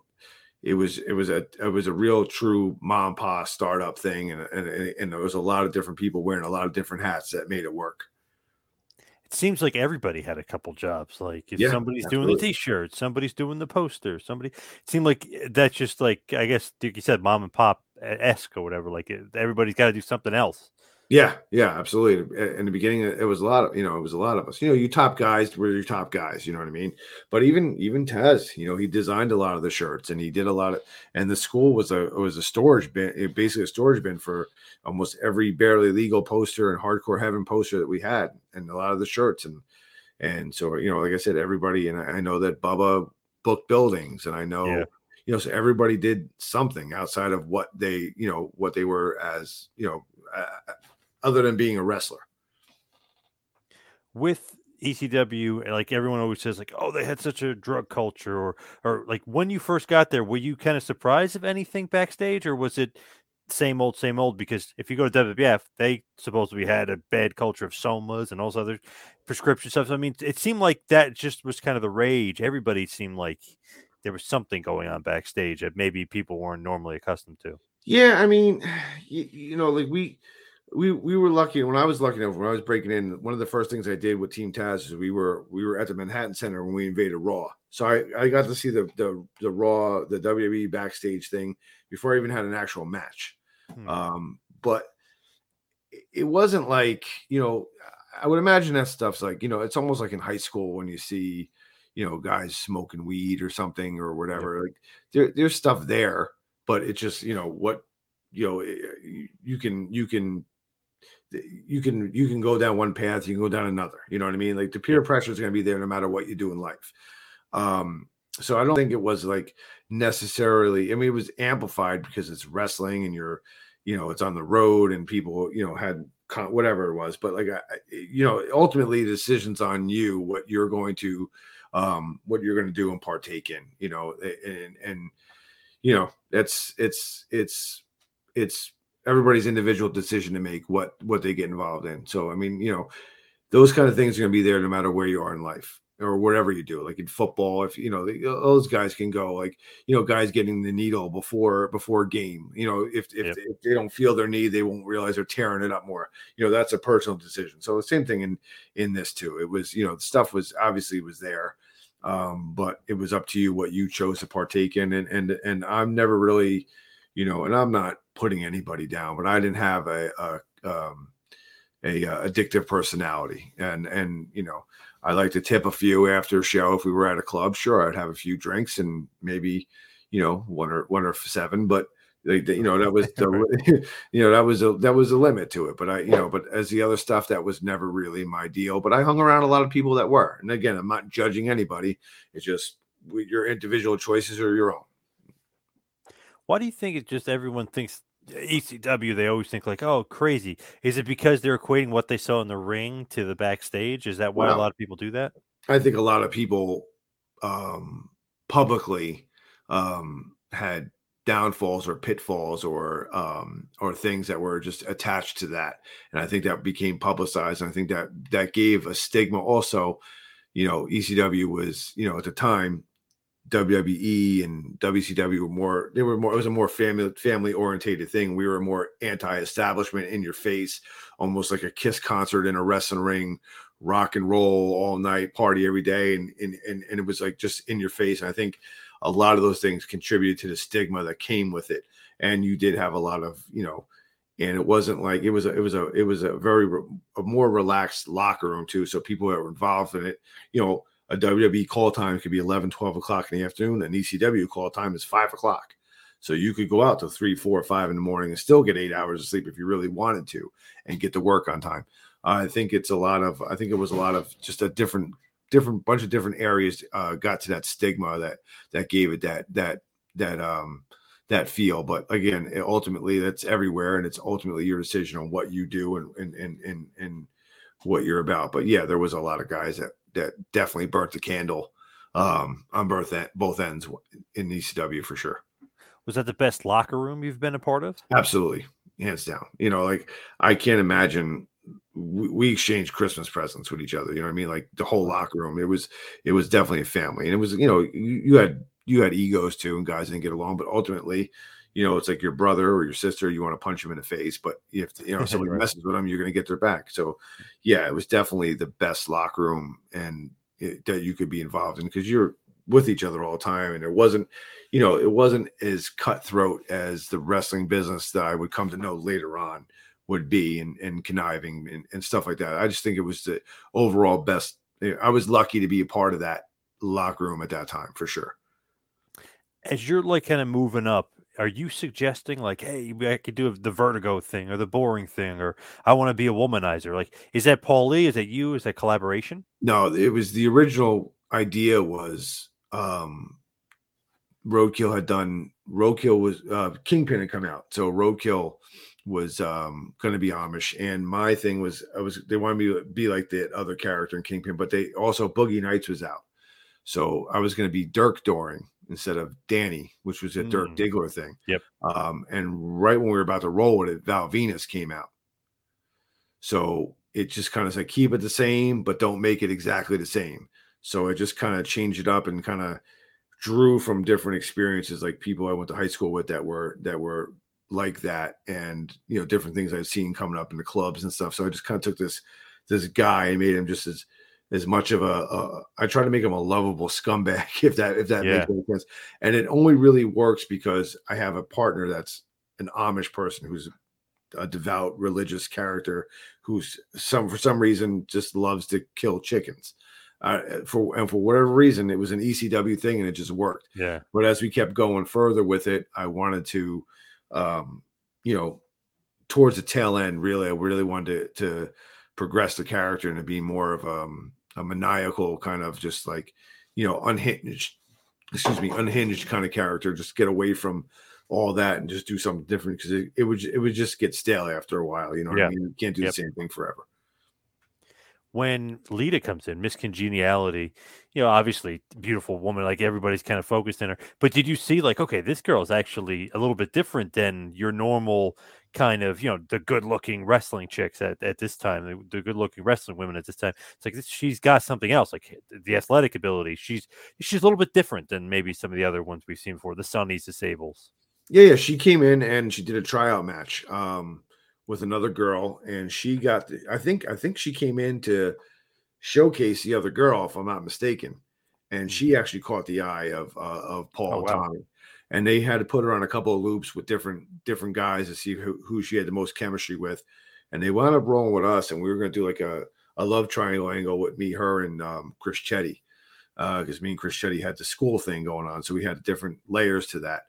it was it was a it was a real true mom and pop startup thing and, and and there was a lot of different people wearing a lot of different hats that made it work It seems like everybody had a couple jobs. Like if Yeah, somebody's doing the t-shirt, somebody's doing the poster, somebody. It seemed like eh, that's just like I guess like you said, mom and pop esque or whatever. Like it, everybody's got to do something else. Yeah yeah absolutely. In the beginning it was a lot of you know it was a lot of us you know you top guys were your top guys you know what i mean? But even even Taz you know he designed a lot of the shirts and he did a lot of and the school was a was a storage bin it- basically a storage bin for almost every barely legal poster and hardcore heaven poster that we had and a lot of the shirts. And and so you know like i said everybody and i, I know that bubba booked buildings and i know Yeah. you know so everybody did something outside of what they you know what they were as you know uh, other than being a wrestler with ECW, like everyone always says, like, oh, they had such a drug culture, or or like when you first got there, were you kind of surprised of anything backstage, or was it same old, same old? Because if you go to WWF, they supposedly had a bad culture of somas and all this other prescription stuff. So, I mean, it seemed like that just was kind of the rage. Everybody seemed like there was something going on backstage that maybe people weren't normally accustomed to. Yeah, I mean, *sighs* you, you know, like we we we were lucky when I was lucky enough when I was breaking in. One of the first things I did with Team Taz is we were we were at the Manhattan Center when we invaded Raw. So I I got to see the the the Raw the WWE backstage thing before I even had an actual match. Um, but it- wasn't like you know I would imagine that stuff's like you know it's almost like in high school when you see you know guys smoking weed or something or whatever like there, there's stuff there but it's just you know what you know you can you can you can you can go down one path you can go down another you know what i mean? Like the peer pressure is going to be there no matter what you do in life. Um so i don't think it was like necessarily i mean it was amplified because it's wrestling and you're you know it's on the road and people you know had con- whatever it was but like I, you know ultimately the decision's on you what you're going to um what you're going to do and partake in you know and and you know that's it's it's it's everybody's individual decision to make what what they get involved in. So i mean you know those kind of things are going to be there no matter where you are in life or whatever you do like in football if you know they, those guys can go like you know guys getting the needle before before game you know if if, if they don't feel their knee they won't realize they're tearing it up more. You know that's a personal decision. So the same thing in in this too. It was you know the stuff was obviously was there um but it was up to you what you chose to partake in and and and i'm never really you know and i'm not putting anybody down but i didn't have a, a um a uh, addictive personality and and you know i like to tip a few after a show if we were at a club sure i'd have a few drinks and maybe you know one or one or seven but Like you know, that was the *laughs* *laughs* you know that was a that was a limit to it. But I you know, but as the other stuff, that was never really my deal. But I hung around a lot of people that were. And again, I'm not judging anybody. It's just your individual choices are your own. Why do you think it's just everyone thinks ECW? They always think like, oh, crazy. Is it because they're equating what they saw in the ring to the backstage? Is that why well, a lot of people do that? I think a lot of people um, publicly um, had downfalls or pitfalls or um, or things that were just attached to that, and I think that became publicized. And I think that that gave a stigma. Also, you know, ECW was you know at the time WWE and WCW were more they were more it was a more family family orientated thing. We were more anti-establishment in your face, almost like a kiss concert in a wrestling ring, rock and roll all night, party every day, and and and, and it was like just in your face. And I think a lot of those things contributed to the stigma that came with it. And you did have a lot of, you know, and it wasn't like it was a it was a it was a very a more relaxed locker room too. So people that were involved in it, you know, a WWE call time could be 11, 12 o'clock in the afternoon. An ECW call time is five o'clock. So you could go out four, five in the morning and still get eight hours of sleep if you really wanted to and get to work on time. I think it's a lot of I think it was a lot of just a different different bunch of different areas uh, got to that stigma that that gave it that that that um that feel. But again, it, ultimately, that's everywhere, and it's ultimately your decision on what you do and and and, and what you're about. But yeah, there was a lot of guys that that definitely burnt the candle um, on both both ends in ECW for sure. Was that the best locker room you've been a part of? Absolutely, hands down. You know, like I can't imagine we, we exchanged Christmas presents with each other. You know what I mean? Like the whole locker room. It was it was definitely a family, and it was you know you, you had you had egos too, and guys didn't get along, but ultimately. You know, it's like your brother or your sister. You want to punch them in the face, but if you know *laughs* somebody right. messes with them, you're going to get their back. So, yeah, it was definitely the best locker room and it, that you could be involved in because you're with each other all the time, and it wasn't, you know, it wasn't as cutthroat as the wrestling business that I would come to know later on would be and, and conniving and, and stuff like that. I just think it was the overall best. Eh, I was lucky to be a part of that locker room at that time for sure. As you're like kind of moving up, are you suggesting like, hey, I could do the vertigo thing or the boring thing, or I want to be a womanizer? Like, is that Paul Lee? Is that you? Is that collaboration? No, it was the original idea was um Roadkill had done Roadkill was uh Kingpin had come out. So Roadkill was um going to be Amish, and my thing was I was they wanted me to be like the other character in Kingpin, but they also Boogie Nights was out, so I was going to be Dirk Doring instead of Danny, which was a mm. Dirk Diggler thing. Yep. Um, and right when we were about to roll with it, Val Venis came out, so it just kind of said keep it the same, but don't make it exactly the same. So I just kind of changed it up and kind of drew from different experiences, like people I went to high school with that were that were like that and you know different things I've seen coming up in the clubs and stuff. So I just kind of took this this guy and made him just as as much of a, a I try to make him a lovable scumbag *laughs* if that if that yeah. makes sense. And it only really works because I have a partner that's an Amish person who's a devout religious character who's some for some reason just loves to kill chickens. Uh, for and for whatever reason, it was an ECW thing and it just worked. Yeah. But as we kept going further with it, I wanted to um, you know, towards the tail end, really, I really wanted to, to progress the character and to be more of um, a maniacal kind of just like, you know, unhinged, excuse me, unhinged kind of character. Just get away from all that and just do something different because it, it would it would just get stale after a while. You know, yeah. I mean, you can't do yep. the same thing forever when Lita comes in, Miss Congeniality, you know, obviously beautiful woman, like everybody's kind of focused in her. But did you see like, okay, this girl is actually a little bit different than your normal kind of, you know, the good looking wrestling chicks at, at this time, the, the good looking wrestling women at this time. It's like she's got something else, like the athletic ability. She's she's a little bit different than maybe some of the other ones we've seen before, the Sunnies, the Sables. Yeah, yeah. She came in and she did a tryout match. Um with another girl, and she got. The, I think I think she came in to showcase the other girl, if I'm not mistaken, and she mm-hmm. actually caught the eye of uh, of Paul oh, wow. Tommy, and they had to put her on a couple of loops with different different guys to see who, who she had the most chemistry with, and they wound up rolling with us, and we were going to do like a a love triangle angle with me, her, and um, Chris Chetti, because uh, me and Chris Chetti had the school thing going on, so we had different layers to that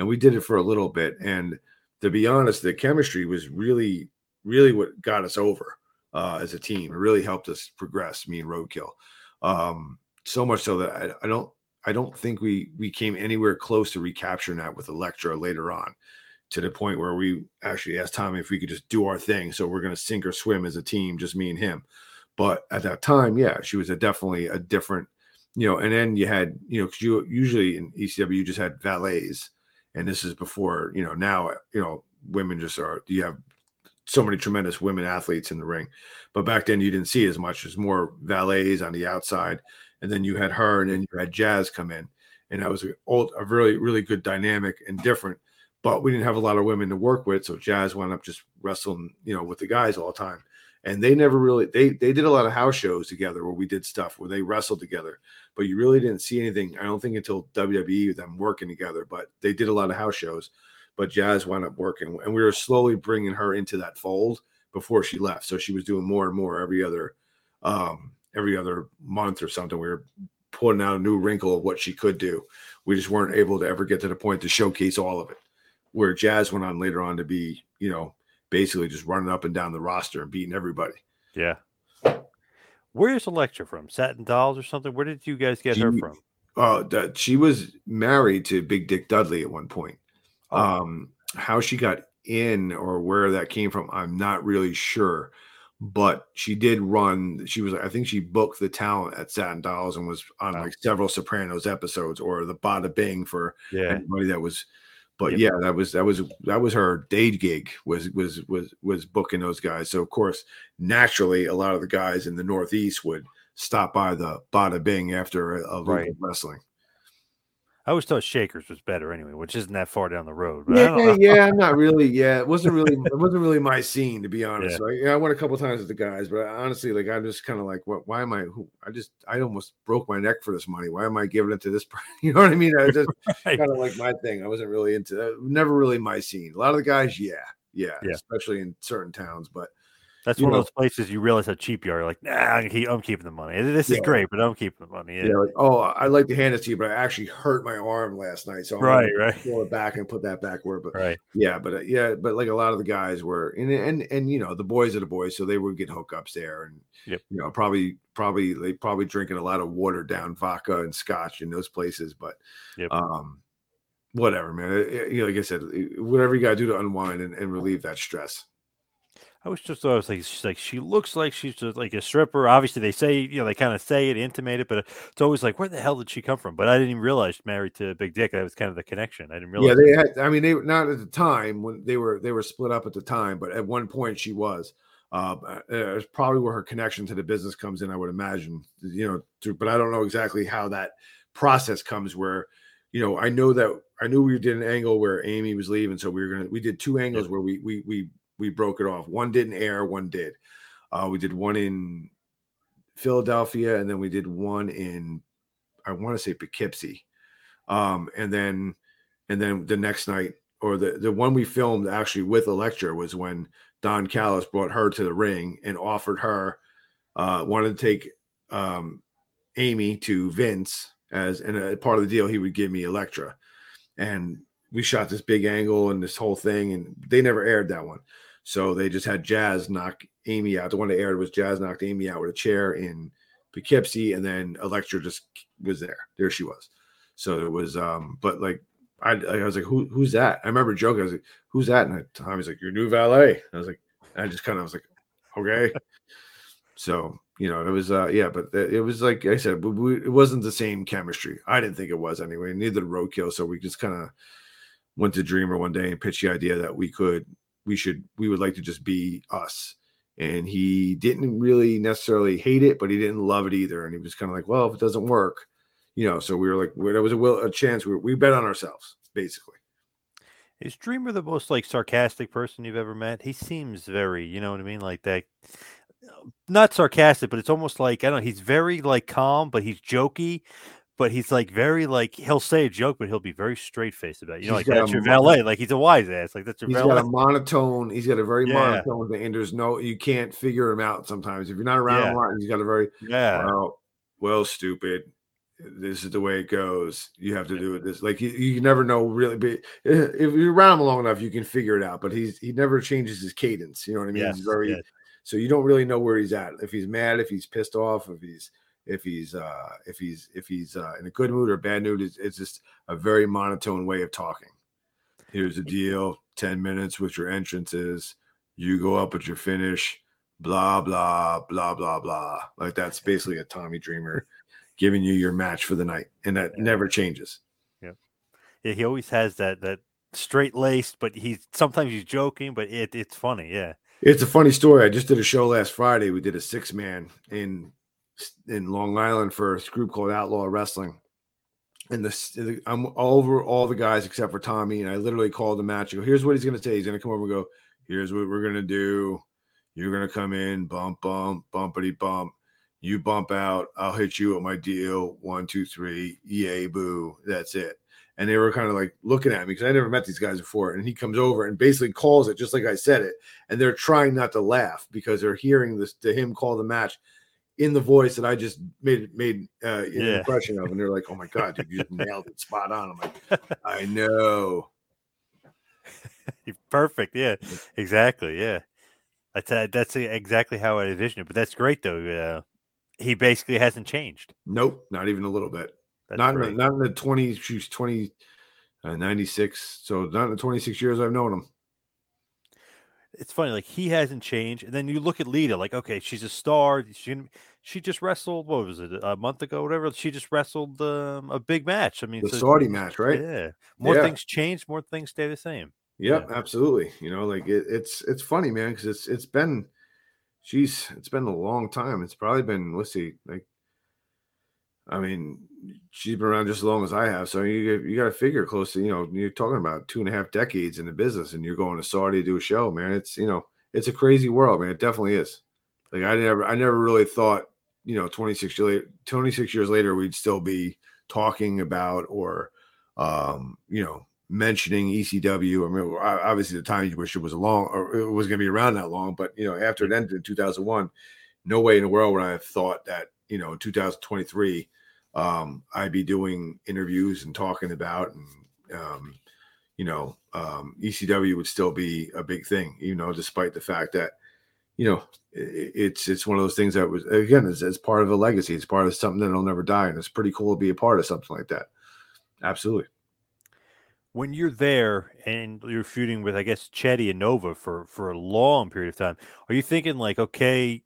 and we did it for a little bit. And to be honest, the chemistry was really, really what got us over uh, as a team. It really helped us progress, me and Roadkill. Um, so much so that I, I don't, I don't think we we came anywhere close to recapturing that with Elektra later on, to the point where we actually asked Tommy if we could just do our thing. So we're going to sink or swim as a team, just me and him. But at that time, yeah, she was a definitely a different, you know. And then you had, you know, because you usually in ECW you just had valets, and this is before, you know, now you know women just are. You have so many tremendous women athletes in the ring, but back then you didn't see as much. There's more valets on the outside, and then you had her, and then you had Jazz come in, and that was a, a really really good dynamic and different. But we didn't have a lot of women to work with, so Jazz wound up just wrestling, you know, with the guys all the time. And they never really they they did a lot of house shows together where we did stuff where they wrestled together, but you really didn't see anything. I don't think until WWE them working together, but they did a lot of house shows. But Jazz wound up working, and we were slowly bringing her into that fold before she left. So she was doing more and more every other um, every other month or something. We were putting out a new wrinkle of what she could do. We just weren't able to ever get to the point to showcase all of it. Where Jazz went on later on to be, you know, basically just running up and down the roster and beating everybody. Yeah. Where's Elektra from? Satin Dolls or something? Where did you guys get she, her from? Uh, that she was married to Big Dick Dudley at one point. Oh. Um, how she got in or where that came from, I'm not really sure but she did run. She was, I think, she booked the talent at Satin Dolls and was on wow. like several Sopranos episodes or the Bada Bing for yeah. anybody that was. But yep. yeah, that was that was that was her day gig was was was was booking those guys. So of course, naturally, a lot of the guys in the Northeast would stop by the Bada Bing after a, a right. wrestling. I always thought Shakers was better anyway, which isn't that far down the road. yeah, yeah, I'm not *laughs* really. Yeah, it wasn't really, it wasn't really my scene to be honest. Yeah. Like, yeah, I went a couple times with the guys, but honestly, like I'm just kind of like, what? Why am I? Who, I just, I almost broke my neck for this money. Why am I giving it to this? *laughs* You know what I mean? I just *laughs* right. kind of like my thing. I wasn't really into, that. never really my scene. A lot of the guys, yeah, yeah, yeah, especially in certain towns, but that's you one know, of those places you realize how cheap you are. You're like, nah, I'm, keep, I'm keeping the money. This is yeah. great, but I'm keeping the money. Yeah. yeah like, oh, I'd like to hand it to you, but I actually hurt my arm last night, so I'm right, right. Pull it back and put that backward. But right, yeah, but uh, yeah, but like a lot of the guys were, and and and you know, the boys are the boys, so they would get hookups there, and yep. you know, probably probably they probably drinking a lot of watered down vodka and scotch in those places, but yep. um, whatever, man. It, it, you know, like I said, whatever you got to do to unwind and, and relieve that stress. I was just thought I was like she's like she looks like she's just like a stripper. Obviously, they say you know they kind of say it, intimate it, but it's always like where the hell did she come from? But I didn't even realize married to Big Dick. That was kind of the connection. I didn't realize. Yeah, they had. I mean, they not at the time when they were they were split up at the time, but at one point she was. Uh, uh it's probably where her connection to the business comes in. I would imagine, you know, to, but I don't know exactly how that process comes. Where, you know, I know that I knew we did an angle where Amy was leaving, so we were gonna we did two angles yeah. where we we we we broke it off. One didn't air, one did. Uh, we did one in Philadelphia, and then we did one in I want to say Poughkeepsie. Um, and then and then the next night, or the the one we filmed actually with Elektra was when Don Callis brought her to the ring and offered her uh, wanted to take um, Amy to Vince as and a part of the deal he would give me Elektra, and we shot this big angle and this whole thing, and they never aired that one. So they just had Jazz knock Amy out. The one that aired was Jazz knocked Amy out with a chair in Poughkeepsie, and then Elektra just was there. There she was. So it was, um, but like I, I was like, Who, who's that? I remember joking. I was like, who's that? And Tommy's like, your new valet. I was like, I just kind of was like, okay. so you know, it was, uh, yeah, but it was like I said, we, it wasn't the same chemistry. I didn't think it was anyway. Neither Roadkill. So we just kind of went to Dreamer one day and pitched the idea that we could we should we would like to just be us. And he didn't really necessarily hate it but he didn't love it either. And he was kind of like well if it doesn't work you know so we were like there was a will a chance we, we bet on ourselves basically. Is dreamer the most like sarcastic person you've ever met? He seems very you know what i mean? Like that not sarcastic but it's almost like i don't know he's very like calm but he's jokey but he's like very like he'll say a joke, but he'll be very straight faced about it. You know, like that's your valet. Like he's a wise ass. Like that's your he's valet. got a monotone. He's got a very yeah. monotone thing, and there's no you can't figure him out sometimes. If you're not around yeah. a lot, he's got a very yeah. Well, well, stupid. this is the way it goes. You have to do it this. Like you, you never know really. But eh, if you're around him long enough, you can figure it out. But he's he never changes his cadence. You know what I mean? Yes, he's very yes. so you don't really know where he's at. If he's mad, if he's pissed off, if he's if he's uh if he's if he's uh in a good mood or bad mood, it's, it's just a very monotone way of talking. Here's the deal: ten minutes with your entrances. You go up at your finish. Blah blah blah blah blah. Like that's basically a Tommy Dreamer giving you your match for the night, and that never changes. Yeah, he always has that that straight laced, but he's sometimes he's joking, but it, it's funny. Yeah, It's a funny story. I just did a show last Friday. We did a six man in in Long Island for a group called Outlaw Wrestling. And the I'm over all the guys except for Tommy. And I literally called the match. Go, here's what he's gonna say. He's gonna come over and go, here's what we're gonna do. You're gonna come in, bump, bump, bumpity bump. You bump out, I'll hit you with my deal. One, two, three, yay, boo. That's it. And they were kind of like looking at me because I never met these guys before. And he comes over and basically calls it just like I said it. And they're trying not to laugh because they're hearing this to him call the match in the voice that I just made made uh, an Yeah. impression of. And they're like, "Oh my god, dude, you nailed it, spot on." I'm like, "I know." *laughs* perfect. Yeah, exactly. Yeah, that's uh, that's exactly how I envision it. But that's great though. Uh, he basically hasn't changed. Nope, not even a little bit. That's not in the, not in the 20 she's 20 uh, 96 so not in the 26 years i've known him it's funny, like he hasn't changed, and then you look at Lita, like okay, she's a star. She she just wrestled. What was it? A month ago, whatever. She just wrestled um, a big match. I mean, The Saudi match, right? Yeah. More Yeah. things change, more things stay the same. Yep, absolutely. You know, like it, it's it's funny, man, because it's it's been, she's it's been a long time. It's probably been let's see, like, I mean, she's been around just as long as I have. So you you got to figure close to you know you're talking about two and a half decades in the business, and you're going to Saudi to do a show, man. It's you know it's a crazy world, man. It definitely is. Like I never I never really thought you know 26 years later 26 years later we'd still be talking about or um you know mentioning ECW. I mean, obviously the time you wish it was a long or it was going to be around that long, but you know, after it ended in 2001, no way in the world would I have thought that you know, in 2023, um, I'd be doing interviews and talking about and um, you know, um, ECW would still be a big thing, you know, despite the fact that you know it's it's one of those things that was again it's, it's part of a legacy. It's part of something that'll never die, and it's pretty cool to be a part of something like that. Absolutely. When you're there and you're feuding with, I guess, Chetti and Nova for for a long period of time, are you thinking like, okay,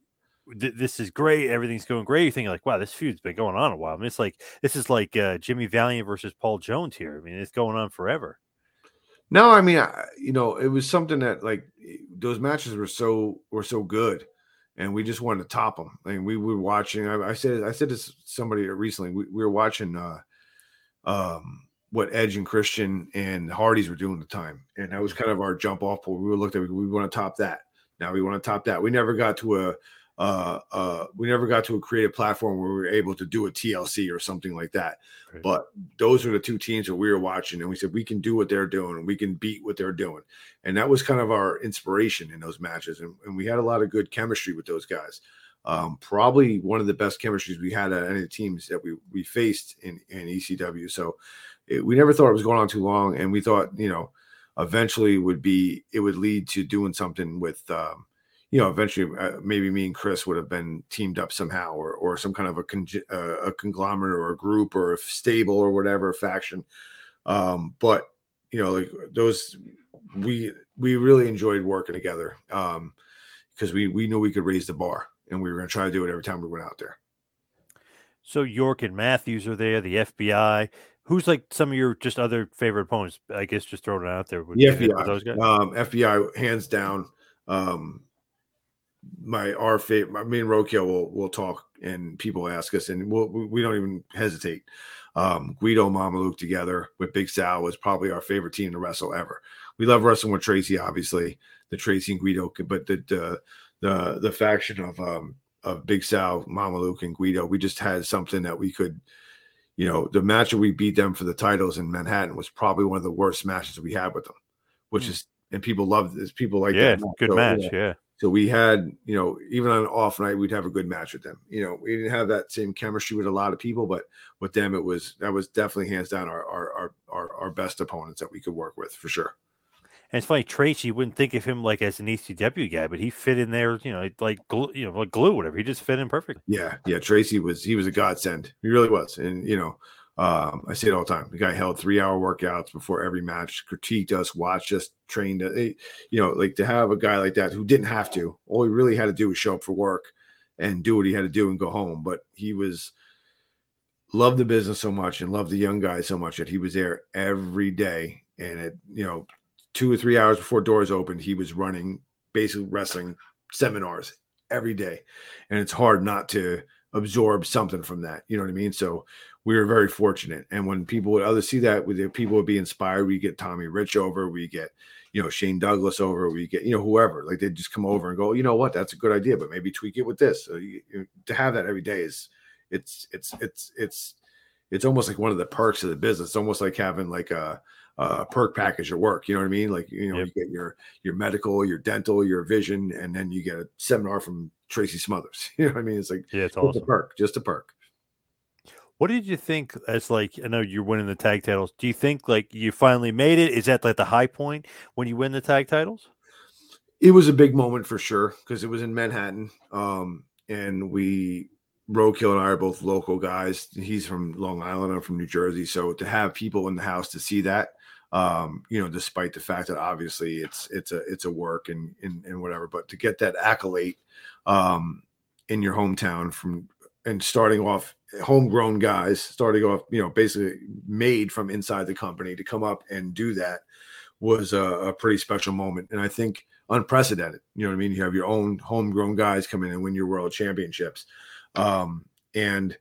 th- this is great, everything's going great? You're thinking like, wow, this feud's been going on a while. I mean, it's like this is like uh, Jimmy Valiant versus Paul Jones here. I mean, it's going on forever. No, I mean, I, you know, it was something that like those matches were so were so good, and we just wanted to top them. And we were watching. I, I said, I said to somebody recently, we, we were watching uh, um, what Edge and Christian and Hardys were doing at the time, and that was kind of our jump off point. We were looked at, we want to top that. Now we want to top that. We never got to a uh uh we never got to a creative platform where we were able to do a TLC or something like that. But those are the two teams that we were watching, and we said we can do what they're doing, and we can beat what they're doing, and that was kind of our inspiration in those matches, and, and we had a lot of good chemistry with those guys. Um, probably one of the best chemistries we had at any of the teams that we we faced in in ECW. So it, we never thought it was going on too long, and we thought you know eventually would be it would lead to doing something with um, you know eventually uh, maybe me and Chris would have been teamed up somehow or or some kind of a con- uh, a conglomerate or a group or a stable or whatever faction um but you know like those we we really enjoyed working together um because we we knew we could raise the bar and we were going to try to do it every time we went out there So York and Matthews are there, the FBI. Who's like some of your just other favorite opponents? I guess just throwing it out there. Would the you hit with FBI, those guys? um, FBI, hands down. Um, my our favorite, me and Roadkill will will talk, and people ask us, and we'll, we we don't even hesitate. Um, Guido and Mamaluke together with Big Sal was probably our favorite team to wrestle ever. We love wrestling with Tracy, obviously, the Tracy and Guido, but the the the, the faction of um of Big Sal, Mamaluke, and Guido, we just had something that we could you know, the match that we beat them for the titles in Manhattan was probably one of the worst matches we had with them, which Hmm. is and people love this. People like Yeah, that. good So, match, yeah. So we had, you know, even on an off night, we'd have a good match with them. You know, we didn't have that same chemistry with a lot of people, but with them, it was that was definitely hands down our our our our, our best opponents that we could work with for sure. And it's funny, Tracy. You wouldn't think of him like as an ECW guy, but he fit in there, you know, like glue, you know, like glue, whatever. He just fit in perfectly. Yeah, yeah. Tracy was he was a godsend. He really was, and you know, um, I say it all the time. The guy held three hour workouts before every match, critiqued us, watched us, trained us. You know, like to have a guy like that who didn't have to. All he really had to do was show up for work and do what he had to do and go home. But he was loved the business so much and loved the young guys so much that he was there every day. And it, you know, two or three hours before doors opened, he was running basically wrestling seminars every day. And it's hard not to absorb something from that. You know what I mean? So we were very fortunate. And when people would others see that, with people would be inspired. We get Tommy Rich over, we get, you know, Shane Douglas over, we get, you know, whoever. Like they just come over and go, you know what, that's a good idea, but maybe tweak it with this. So you, you, to have that every day is, it's, it's, it's, it's, it's almost like one of the perks of the business. It's almost like having like a, a perk package at work. You know what I mean? Like you know, yep. you get your your medical, your dental, your vision, and then you get a seminar from Tracy Smothers. *laughs* You know what I mean? It's like yeah, it's awesome. a perk, just a perk. What did you think as like I know you're winning the tag titles? Do you think like you finally made it? Is that like the high point when you win the tag titles? It was a big moment for sure because it was in Manhattan. Um, and we Roadkill and I are both local guys. He's from Long Island, I'm from New Jersey. So to have people in the house to see that um, you know, despite the fact that obviously it's it's a it's a work and and, and whatever, but to get that accolade um, in your hometown from and starting off homegrown guys, starting off, you know, basically made from inside the company to come up and do that was a, a pretty special moment, and I think unprecedented. You know what I mean? You have your own homegrown guys come in and win your world championships, um, and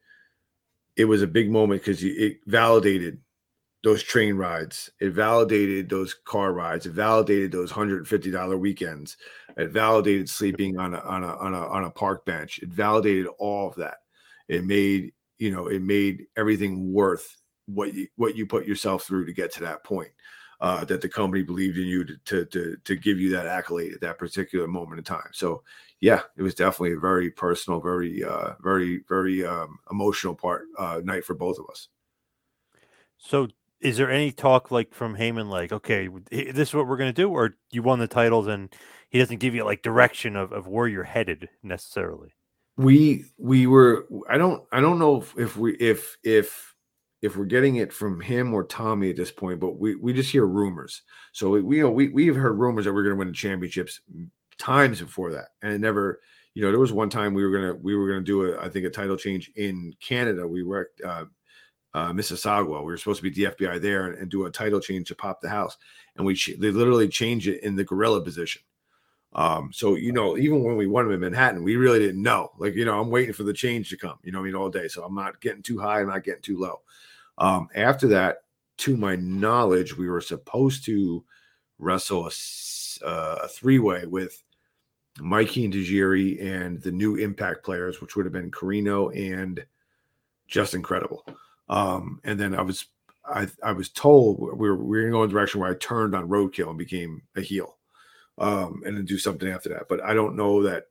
it was a big moment because it validated those train rides. It validated those car rides. It validated those hundred and fifty dollar weekends. It validated sleeping on a on a on a on a park bench. It validated all of that. It made you know it made everything worth what you what you put yourself through to get to that point. Uh, that the company believed in you to, to to to give you that accolade at that particular moment in time. So yeah, it was definitely a very personal, very uh, very very um, emotional part uh, night for both of us. So is there any talk like from Heyman, like, okay, this is what we're going to do, or you won the titles and he doesn't give you like direction of, of where you're headed necessarily? We we were I don't I don't know if, we if if if we're getting it from him or Tommy at this point, but we we just hear rumors. So we we you know, we we've heard rumors that we're going to win the championships times before that, and it never. You know, there was one time we were gonna we were gonna do a I think a title change in Canada. We were uh, uh, Mississauga. We were supposed to be the FBI there and, and, do a title change to pop the house, and we they literally changed it in the gorilla position. Um, so you know, even when we won in Manhattan, we really didn't know. Like you know, I'm waiting for the change to come. You know, I mean, all day. So I'm not getting too high. I'm not getting too low. Um, after that, to my knowledge, we were supposed to wrestle a, uh, a three way with Mikey and Tajiri and the new Impact players, which would have been Corino and Justin Credible. Um, and then I was I I was told we were we were going a direction where I turned on roadkill and became a heel. Um, and then do something after that. But I don't know that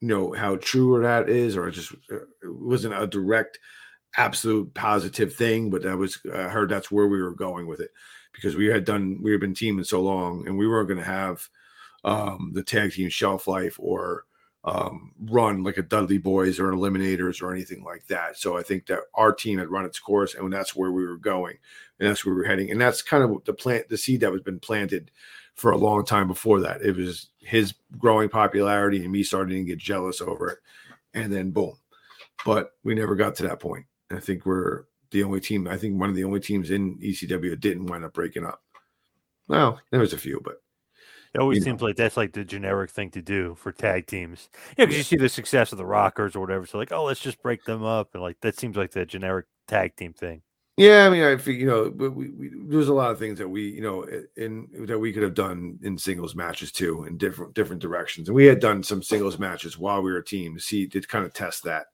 you know how true or that is, or it just uh, it wasn't a direct, absolute positive thing. But I was I heard that's where we were going with it because we had done we had been teaming so long, and we weren't going to have um, the tag team shelf life or um, run like a Dudley Boys or an Eliminators or anything like that. So I think that our team had run its course, and that's where we were going, and that's where we were heading, and that's kind of the plant, the seed that was been planted for a long time before that. It was his growing popularity and me starting to get jealous over it, and then boom. But we never got to that point. I think we're the only team. I think one of the only teams in ECW didn't wind up breaking up. Well, there was a few, but it always seems know. like that's like the generic thing to do for tag teams. Yeah, because you see the success of the Rockers or whatever. So like, oh, let's just break them up, and like that seems like the generic tag team thing. Yeah, I mean, I think you know, we, we, there's a lot of things that we, you know, in that we could have done in singles matches too, in different different directions. And we had done some singles matches while we were a team to see to kind of test that,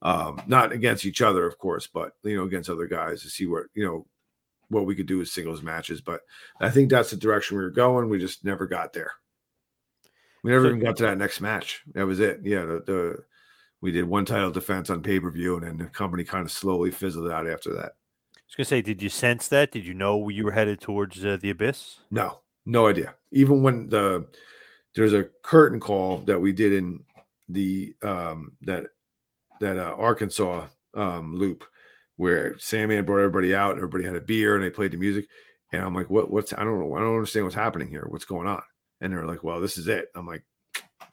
um, not against each other, of course, but you know, against other guys to see what you know what we could do with singles matches. But I think that's the direction we were going. We just never got there. We never So- even got to that next match. That was it. Yeah, the, the we did one title defense on pay per view, and then the company kind of slowly fizzled out after that. Was gonna say, did you sense that? Did you know you were headed towards uh, the abyss? No, no idea. Even when the there's a curtain call that we did in the um that that uh, Arkansas um loop where Sandman brought everybody out, everybody had a beer and they played the music. And I'm like, what what's I don't know, I don't understand what's happening here. What's going on? And they're like, Well, this is it. I'm like,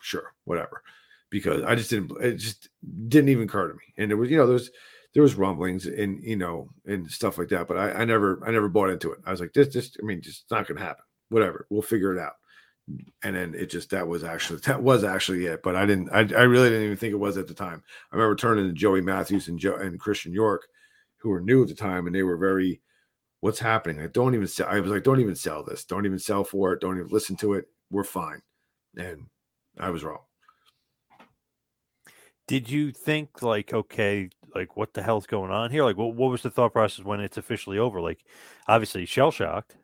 sure, whatever. Because I just didn't it just didn't even occur to me. And there was, you know, there's there was rumblings and you know and stuff like that, but I, I never I never bought into it. I was like, this just I mean, just not gonna happen. Whatever, we'll figure it out. And then it just that was actually that was actually it. But I didn't I, I really didn't even think it was at the time. I remember turning to Joey Matthews and Joe and Christian York, who were new at the time, and they were very what's happening? I don't even sell. I was like, don't even sell this. Don't even sell for it. Don't even listen to it. We're fine. And I was wrong. Did you think like, okay, like what the hell's going on here? Like, what what was the thought process when it's officially over? Like, obviously shell shocked.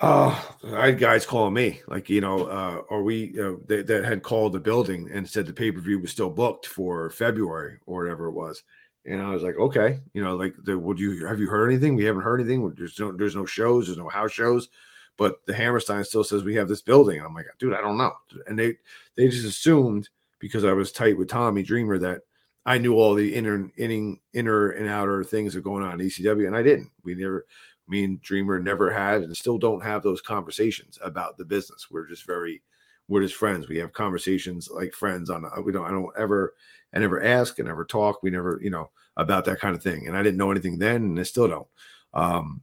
Oh, I had guys calling me like, you know, uh, are we, know, they, that had called the building and said the pay per view was still booked for February or whatever it was. And I was like, okay, you know, like, the, would you have you heard anything? We haven't heard anything. There's no, there's no shows, there's no house shows, but the Hammerstein still says we have this building. I'm like, dude, I don't know. And they, they just assumed because I was tight with Tommy Dreamer that I knew all the inner, inning, inner and outer things that are going on in ECW, and I didn't. We never, me and Dreamer never had and still don't have those conversations about the business. We're just very, we're just friends. We have conversations like friends on. We don't. I don't ever. I never ask. I never talk. We never, you know, about that kind of thing. And I didn't know anything then, and I still don't. Um.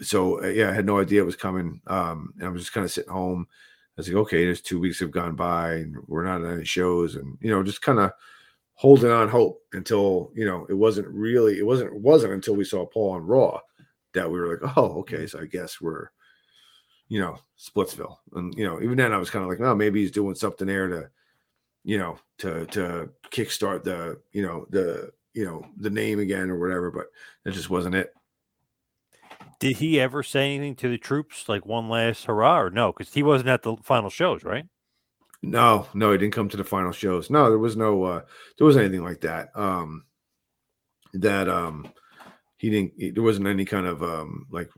So uh, yeah, I had no idea it was coming. Um, and I was just kind of sitting home. I was like, okay, there's two weeks have gone by, and we're not on any shows, and you know, just kind of holding on hope until you know it wasn't really it wasn't it wasn't until we saw Paul on Raw that we were like, oh, okay, so I guess we're, you know, Splitsville, and you know, even then I was kind of like, oh, maybe he's doing something there to, you know, to to kickstart the, you know, the you know the name again or whatever, but that just wasn't it. Did he ever say anything to the troops, like one last hurrah, or no? Because he wasn't at the final shows, right? No, no, he didn't come to the final shows. No, there was no, uh there was anything like that. Um, that um, he didn't. he- there wasn't any kind of um like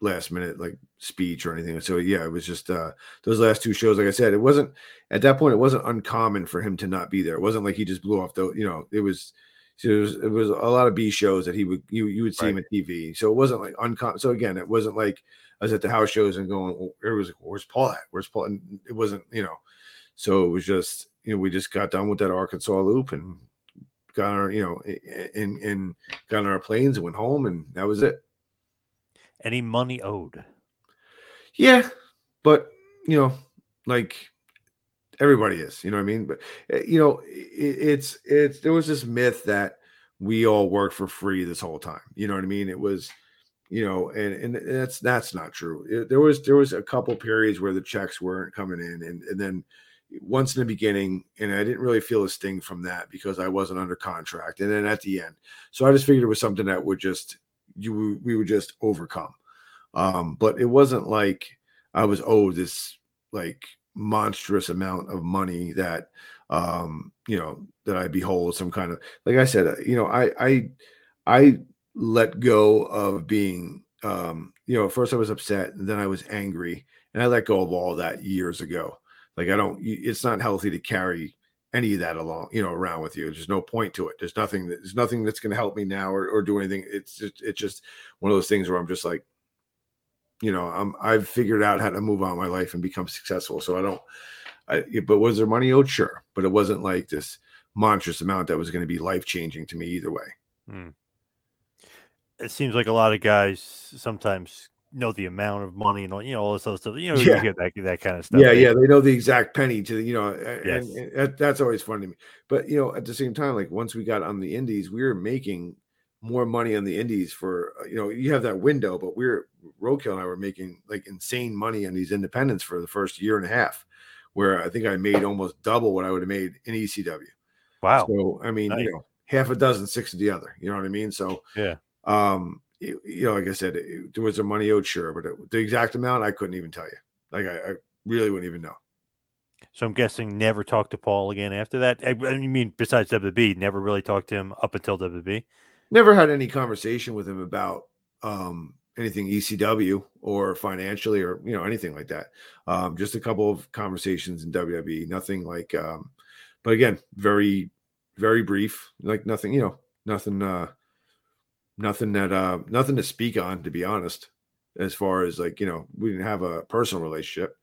last minute like speech or anything. So yeah, it was just uh those last two shows. Like I said, it wasn't at that point. It wasn't uncommon for him to not be there. It wasn't like he just blew off the. You know, it was. So it was, it was a lot of B shows that he would you you would see him at TV. So it wasn't like uncommon. So again, it wasn't like I was at the house shows and going, well, it was like, where's Paul at? Where's Paul? And it wasn't, you know. So it was just, you know, we just got done with that Arkansas loop and got our, you know, and and got on our planes and went home, and that was it. Any money owed? Yeah, but you know, like everybody is, you know what I mean? But uh, you know, it, it's it's there was this myth that we all work for free this whole time. You know what I mean? It was, you know, and and that's that's not true. It- there was there was a couple periods where the checks weren't coming in, and and then once in the beginning, and I didn't really feel a sting from that because I wasn't under contract, and then at the end, so I just figured it was something that would just you we would just overcome. Um, but it wasn't like I was owed this like monstrous amount of money that um you know that I behold some kind of like I said, you know, I I I let go of being um you know, first I was upset and then I was angry and I let go of all that years ago. Like I don't it's not healthy to carry any of that along, you know, around with you. There's no point to it. There's nothing that there's nothing that's going to help me now or, or do anything. It's just it's just one of those things where I'm just like, you know, I'm I've figured out how to move on my life and become successful. So I don't I but was there money owed? Sure. But it wasn't like this monstrous amount that was going to be life changing to me either way. Hmm. It seems like a lot of guys sometimes know the amount of money and all, you know all this other stuff. You know, Yeah. you get that that kind of stuff. Yeah, They- yeah, they know the exact penny to the, you know, Yes. and, and that, that's always fun to me. But you know, at the same time, like once we got on the indies, we were making more money on the indies for uh, you know, you have that window, but we are Roadkill and I were making like insane money on these independents for the first year and a half, where I think I made almost double what I would have made in ECW. Wow. So I mean, Nice. you know, half a dozen, six of the other. You know what I mean? So Yeah. um, you, you know, like I said, it, there was a money owed, sure, but it, the exact amount I couldn't even tell you. Like I, I really wouldn't even know. So I'm guessing never talked to Paul again after that. I, I mean, besides WWE, never really talked to him up until WWE. Never had any conversation with him about um, anything ECW or financially or you know anything like that. Um, just a couple of conversations in WWE. Nothing like, um, but again, very very brief. Like nothing, you know, nothing. uh Nothing that uh nothing to speak on, to be honest. As far as like you know, we didn't have a personal relationship,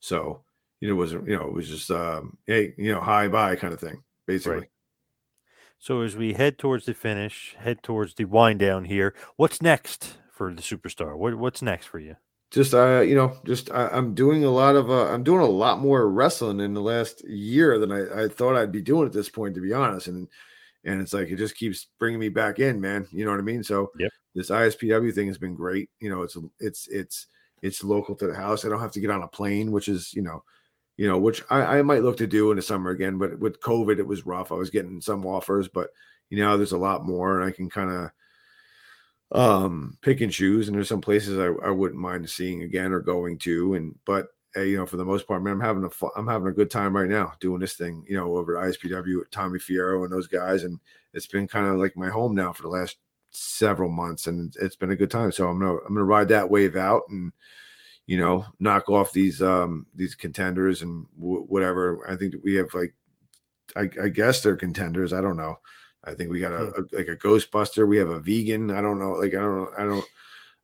so you know, it wasn't you know, it was just um, hey, you know, hi bye kind of thing, basically. Right. So as we head towards the finish, head towards the wind down here, what's next for the superstar? What, what's next for you? Just uh, you know, just I, I'm doing a lot of uh, I'm doing a lot more wrestling in the last year than I, I thought I'd be doing at this point, to be honest. And and it's like it just keeps bringing me back in, man. You know what I mean? So yep. this ISPW thing has been great. You know, it's it's it's it's local to the house. I don't have to get on a plane, which is you know, you know, which I, I might look to do in the summer again. But with COVID, it was rough. I was getting some offers, but you know, there's a lot more, and I can kind of um pick and choose. And there's some places I, I wouldn't mind seeing again or going to. And but you know, for the most part, man, I'm having a fun, I'm having a good time right now doing this thing, you know, over at ISPW with Tommy Fierro and those guys, and it's been kind of like my home now for the last several months, and it's been a good time. So I'm gonna I'm gonna ride that wave out and you know knock off these um these contenders and w- whatever. I think we have like I, I guess they're contenders. I don't know. I think we got a, a like a Ghostbuster. We have a vegan. I don't know. Like I don't know. I don't.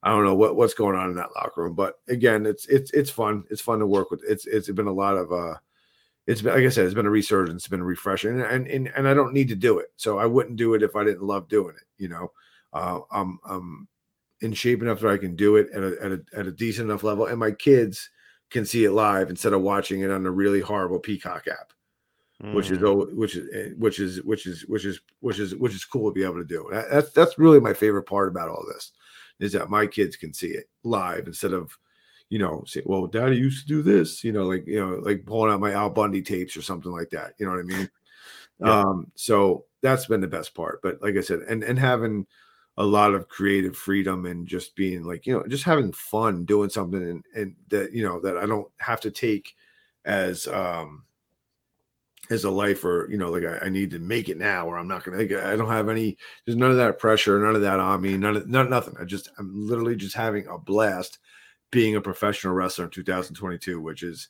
I don't know what, what's going on in that locker room, but again, it's it's it's fun. It's fun to work with. It's it's been a lot of uh it's been like I said, it's been a resurgence, it's been a refreshing, and and and I don't need to do it. So I wouldn't do it if I didn't love doing it. You know, uh, I'm I'm in shape enough that I can do it at a, at a at a decent enough level, and my kids can see it live instead of watching it on a really horrible Peacock app, mm. which is which is which is which is which is which is which is cool to be able to do. That, that's that's really my favorite part about all this is that my kids can see it live instead of you know say well daddy used to do this you know like you know like pulling out my al bundy tapes or something like that you know what i mean *laughs* yeah. um so that's been the best part but like i said and and having a lot of creative freedom and just being like you know just having fun doing something and, and that you know that i don't have to take as um as a life or you know like I, I, need to make it now or i'm not gonna i don't have any there's none of that pressure none of that on me none of none, nothing. I just i'm literally just having a blast being a professional wrestler in 2022 which is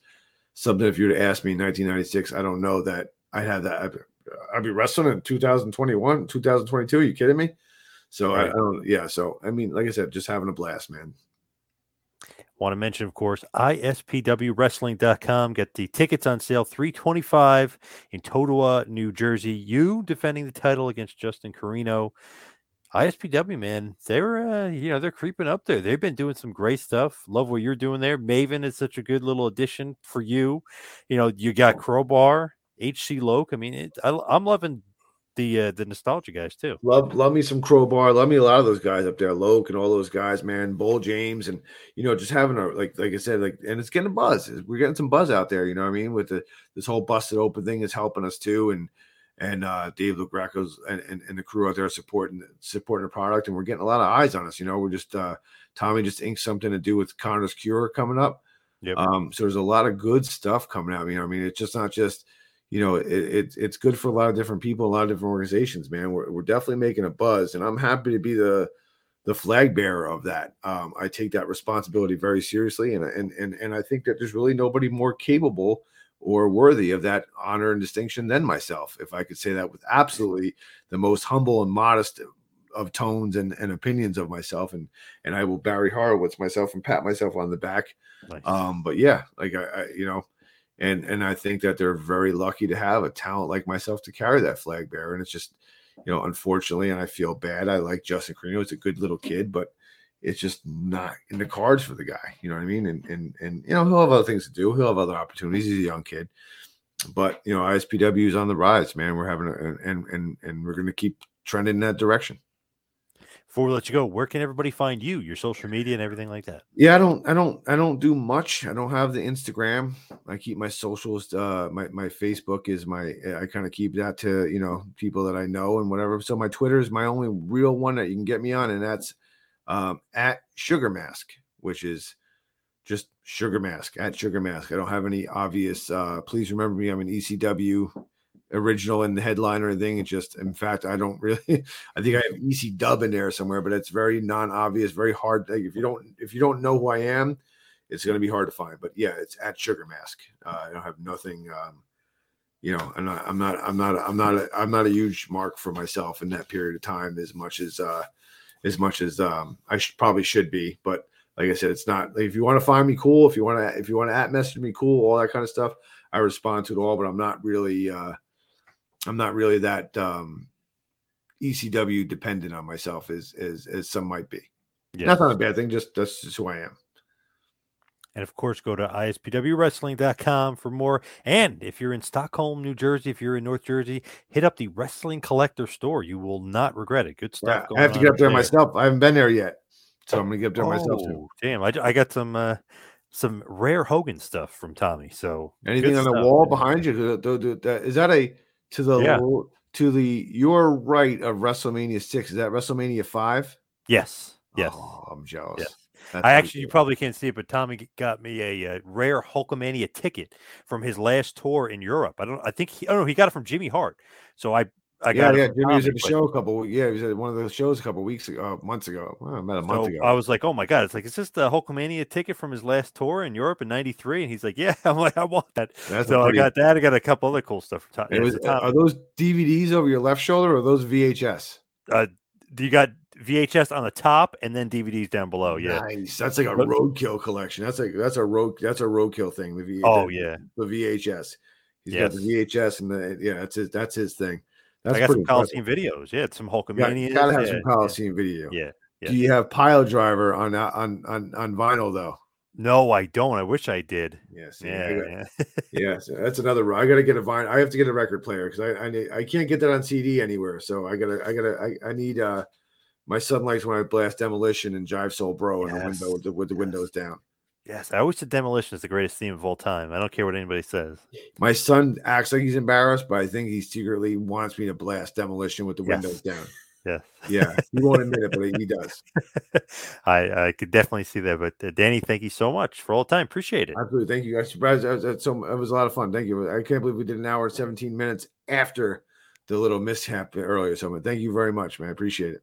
something if you were to ask me in 1996 i don't know that i'd have that i'd, I'd be wrestling in 2021 2022 are you kidding me? So right. I, I don't yeah so i mean like i said just having a blast man Want to mention, of course, ispwwrestling.com. Get the tickets on sale, 325 in Totowa, New Jersey. You defending the title against Justin Carino. ISPW, man, they're uh, you know they're creeping up there. They've been doing some great stuff. Love what you're doing there. Maven is such a good little addition for you. You know, you got Crowbar, HC Loc. I mean, it, I, I'm loving the uh, the nostalgia guys too. Love love me some crowbar. Love me a lot of those guys up there, Loc and all those guys, man. Bull James and you know just having a like like I said like and it's getting a buzz. We're getting some buzz out there. You know what I mean? With the this whole busted open thing is helping us too. And and uh Dave LaGreca's and, and, and the crew out there supporting supporting the product and we're getting a lot of eyes on us. You know, we're just uh Tommy just inked something to do with Connor's Cure coming up. Yep. Um, so there's a lot of good stuff coming out. You know, I mean, it's just not just you know, it, it, it's good for a lot of different people, a lot of different organizations, man. We're, we're definitely making a buzz, and I'm happy to be the the flag bearer of that. Um, I take that responsibility very seriously, and and and and I think that there's really nobody more capable or worthy of that honor and distinction than myself, if I could say that with absolutely the most humble and modest of tones and, and opinions of myself, and and I will Barry Horowitz myself and pat myself on the back. Nice. Um, but yeah, like I, I you know and and I think that they're very lucky to have a talent like myself to carry that flag bearer. And it's just, you know, unfortunately, and I feel bad. I like Justin Carino; he's a good little kid, but it's just not in the cards for the guy. You know what I mean? And and and you know he'll have other things to do. He'll have other opportunities. He's a young kid, but you know ISPW is on the rise, man. We're having a, and and and we're going to keep trending in that direction before we let you go, where can everybody find you, your social media and everything like that? Yeah, I don't, I don't, I don't do much. I don't have the Instagram. I keep my socials. Uh, my my Facebook is my. I kind of keep that to you know people that I know and whatever. So my Twitter is my only real one that you can get me on, and that's um, at Sugar Mask, which is just Sugar Mask at Sugar Mask. I don't have any obvious. Uh, please remember me. I'm an ECW original in the headline or anything. It's just, in fact, I don't *laughs* really. I think I have EC Dub in there somewhere, but it's very non-obvious, very hard. Like if you don't, if you don't know who I am, it's going to be hard to find. But yeah, it's at Sugar Mask. Uh, I don't have nothing. Um, you know, I'm not, I'm not, I'm not, I'm not, a, I'm not a huge mark for myself in that period of time as much as, uh, as much as um, I should probably should be. But like I said, it's not. Like, if you want to find me, cool. If you want to, if you want to at message me, cool. All that kind of stuff. I respond to it all, but I'm not really, uh, I'm not really that um, ECW dependent on myself as as as some might be. Yeah. That's not a bad thing. Just that's just who I am. And of course, go to ispwwrestling.com for more. And if you're in Stockholm, New Jersey, if you're in North Jersey, hit up the Wrestling Collector store. You will not regret it. Good stuff. Yeah, I have to get up there, there, myself. I haven't been there yet. So I'm going to get up there oh, myself too. Damn. I, I got some. Uh, some rare Hogan stuff from Tommy. So anything on the wall behind you? Is that a to the yeah. to the your right of WrestleMania six? Is that WrestleMania five? Yes. Yes. Oh, I'm jealous. Yes. I actually, you probably can't see it, but Tommy got me a, a, rare Hulkamania ticket from his last tour in Europe. I don't, I think he, oh, I don't know, he got it from Jimmy Hart. So I, I yeah, yeah. Jimmy was at the show a couple. Yeah, he was at one of the shows a couple weeks ago, uh, months ago. Well, about a month ago. I was like, oh my god, it's like, is this the Hulkamania ticket from his last tour in Europe in '93? And he's like, yeah. *laughs* I'm like, I want that. That's so pretty... I got that. I got a couple other cool stuff. Tom. Was, are those DVDs over your left shoulder or those VHS? Uh, you got VHS on the top and then DVDs down below. Yeah, nice. That's like a roadkill collection. That's like that's a road that's a roadkill thing. The v, oh the, yeah, the VHS. He's yes. got the VHS and the yeah. That's his that's his thing. That's I got some Coliseum videos. Yeah, it's some Hulkamania. You gotta have yeah, some Coliseum yeah. video. Yeah, yeah. Do you have Piledriver on on on on vinyl though? No, I don't. I wish I did. Yes. Yeah. Yeah. yeah. *laughs* yeah *laughs* so that's another. I got to get a vinyl. I have to get a record player because I I, need, I can't get that on CD anywhere. So I gotta I gotta I, I need uh my son likes when I blast Demolition and Jive Soul Bro in the window with the, with the yes. windows down. Yes, I always said Demolition is the greatest theme of all time. I don't care what anybody says. My son acts like he's embarrassed, but I think he secretly wants me to blast Demolition with the yes. windows down. Yeah, yeah, he won't admit it, but he *laughs* does. I I could definitely see that. But uh, Danny, thank you so much for all the time. Appreciate it. Absolutely, thank you. I surprised. That was, so it was a lot of fun. Thank you. I can't believe we did an hour seventeen minutes after the little mishap earlier. So, thank you very much, man. I appreciate it.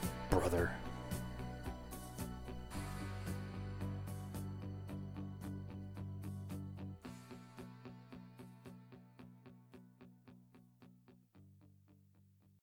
brother.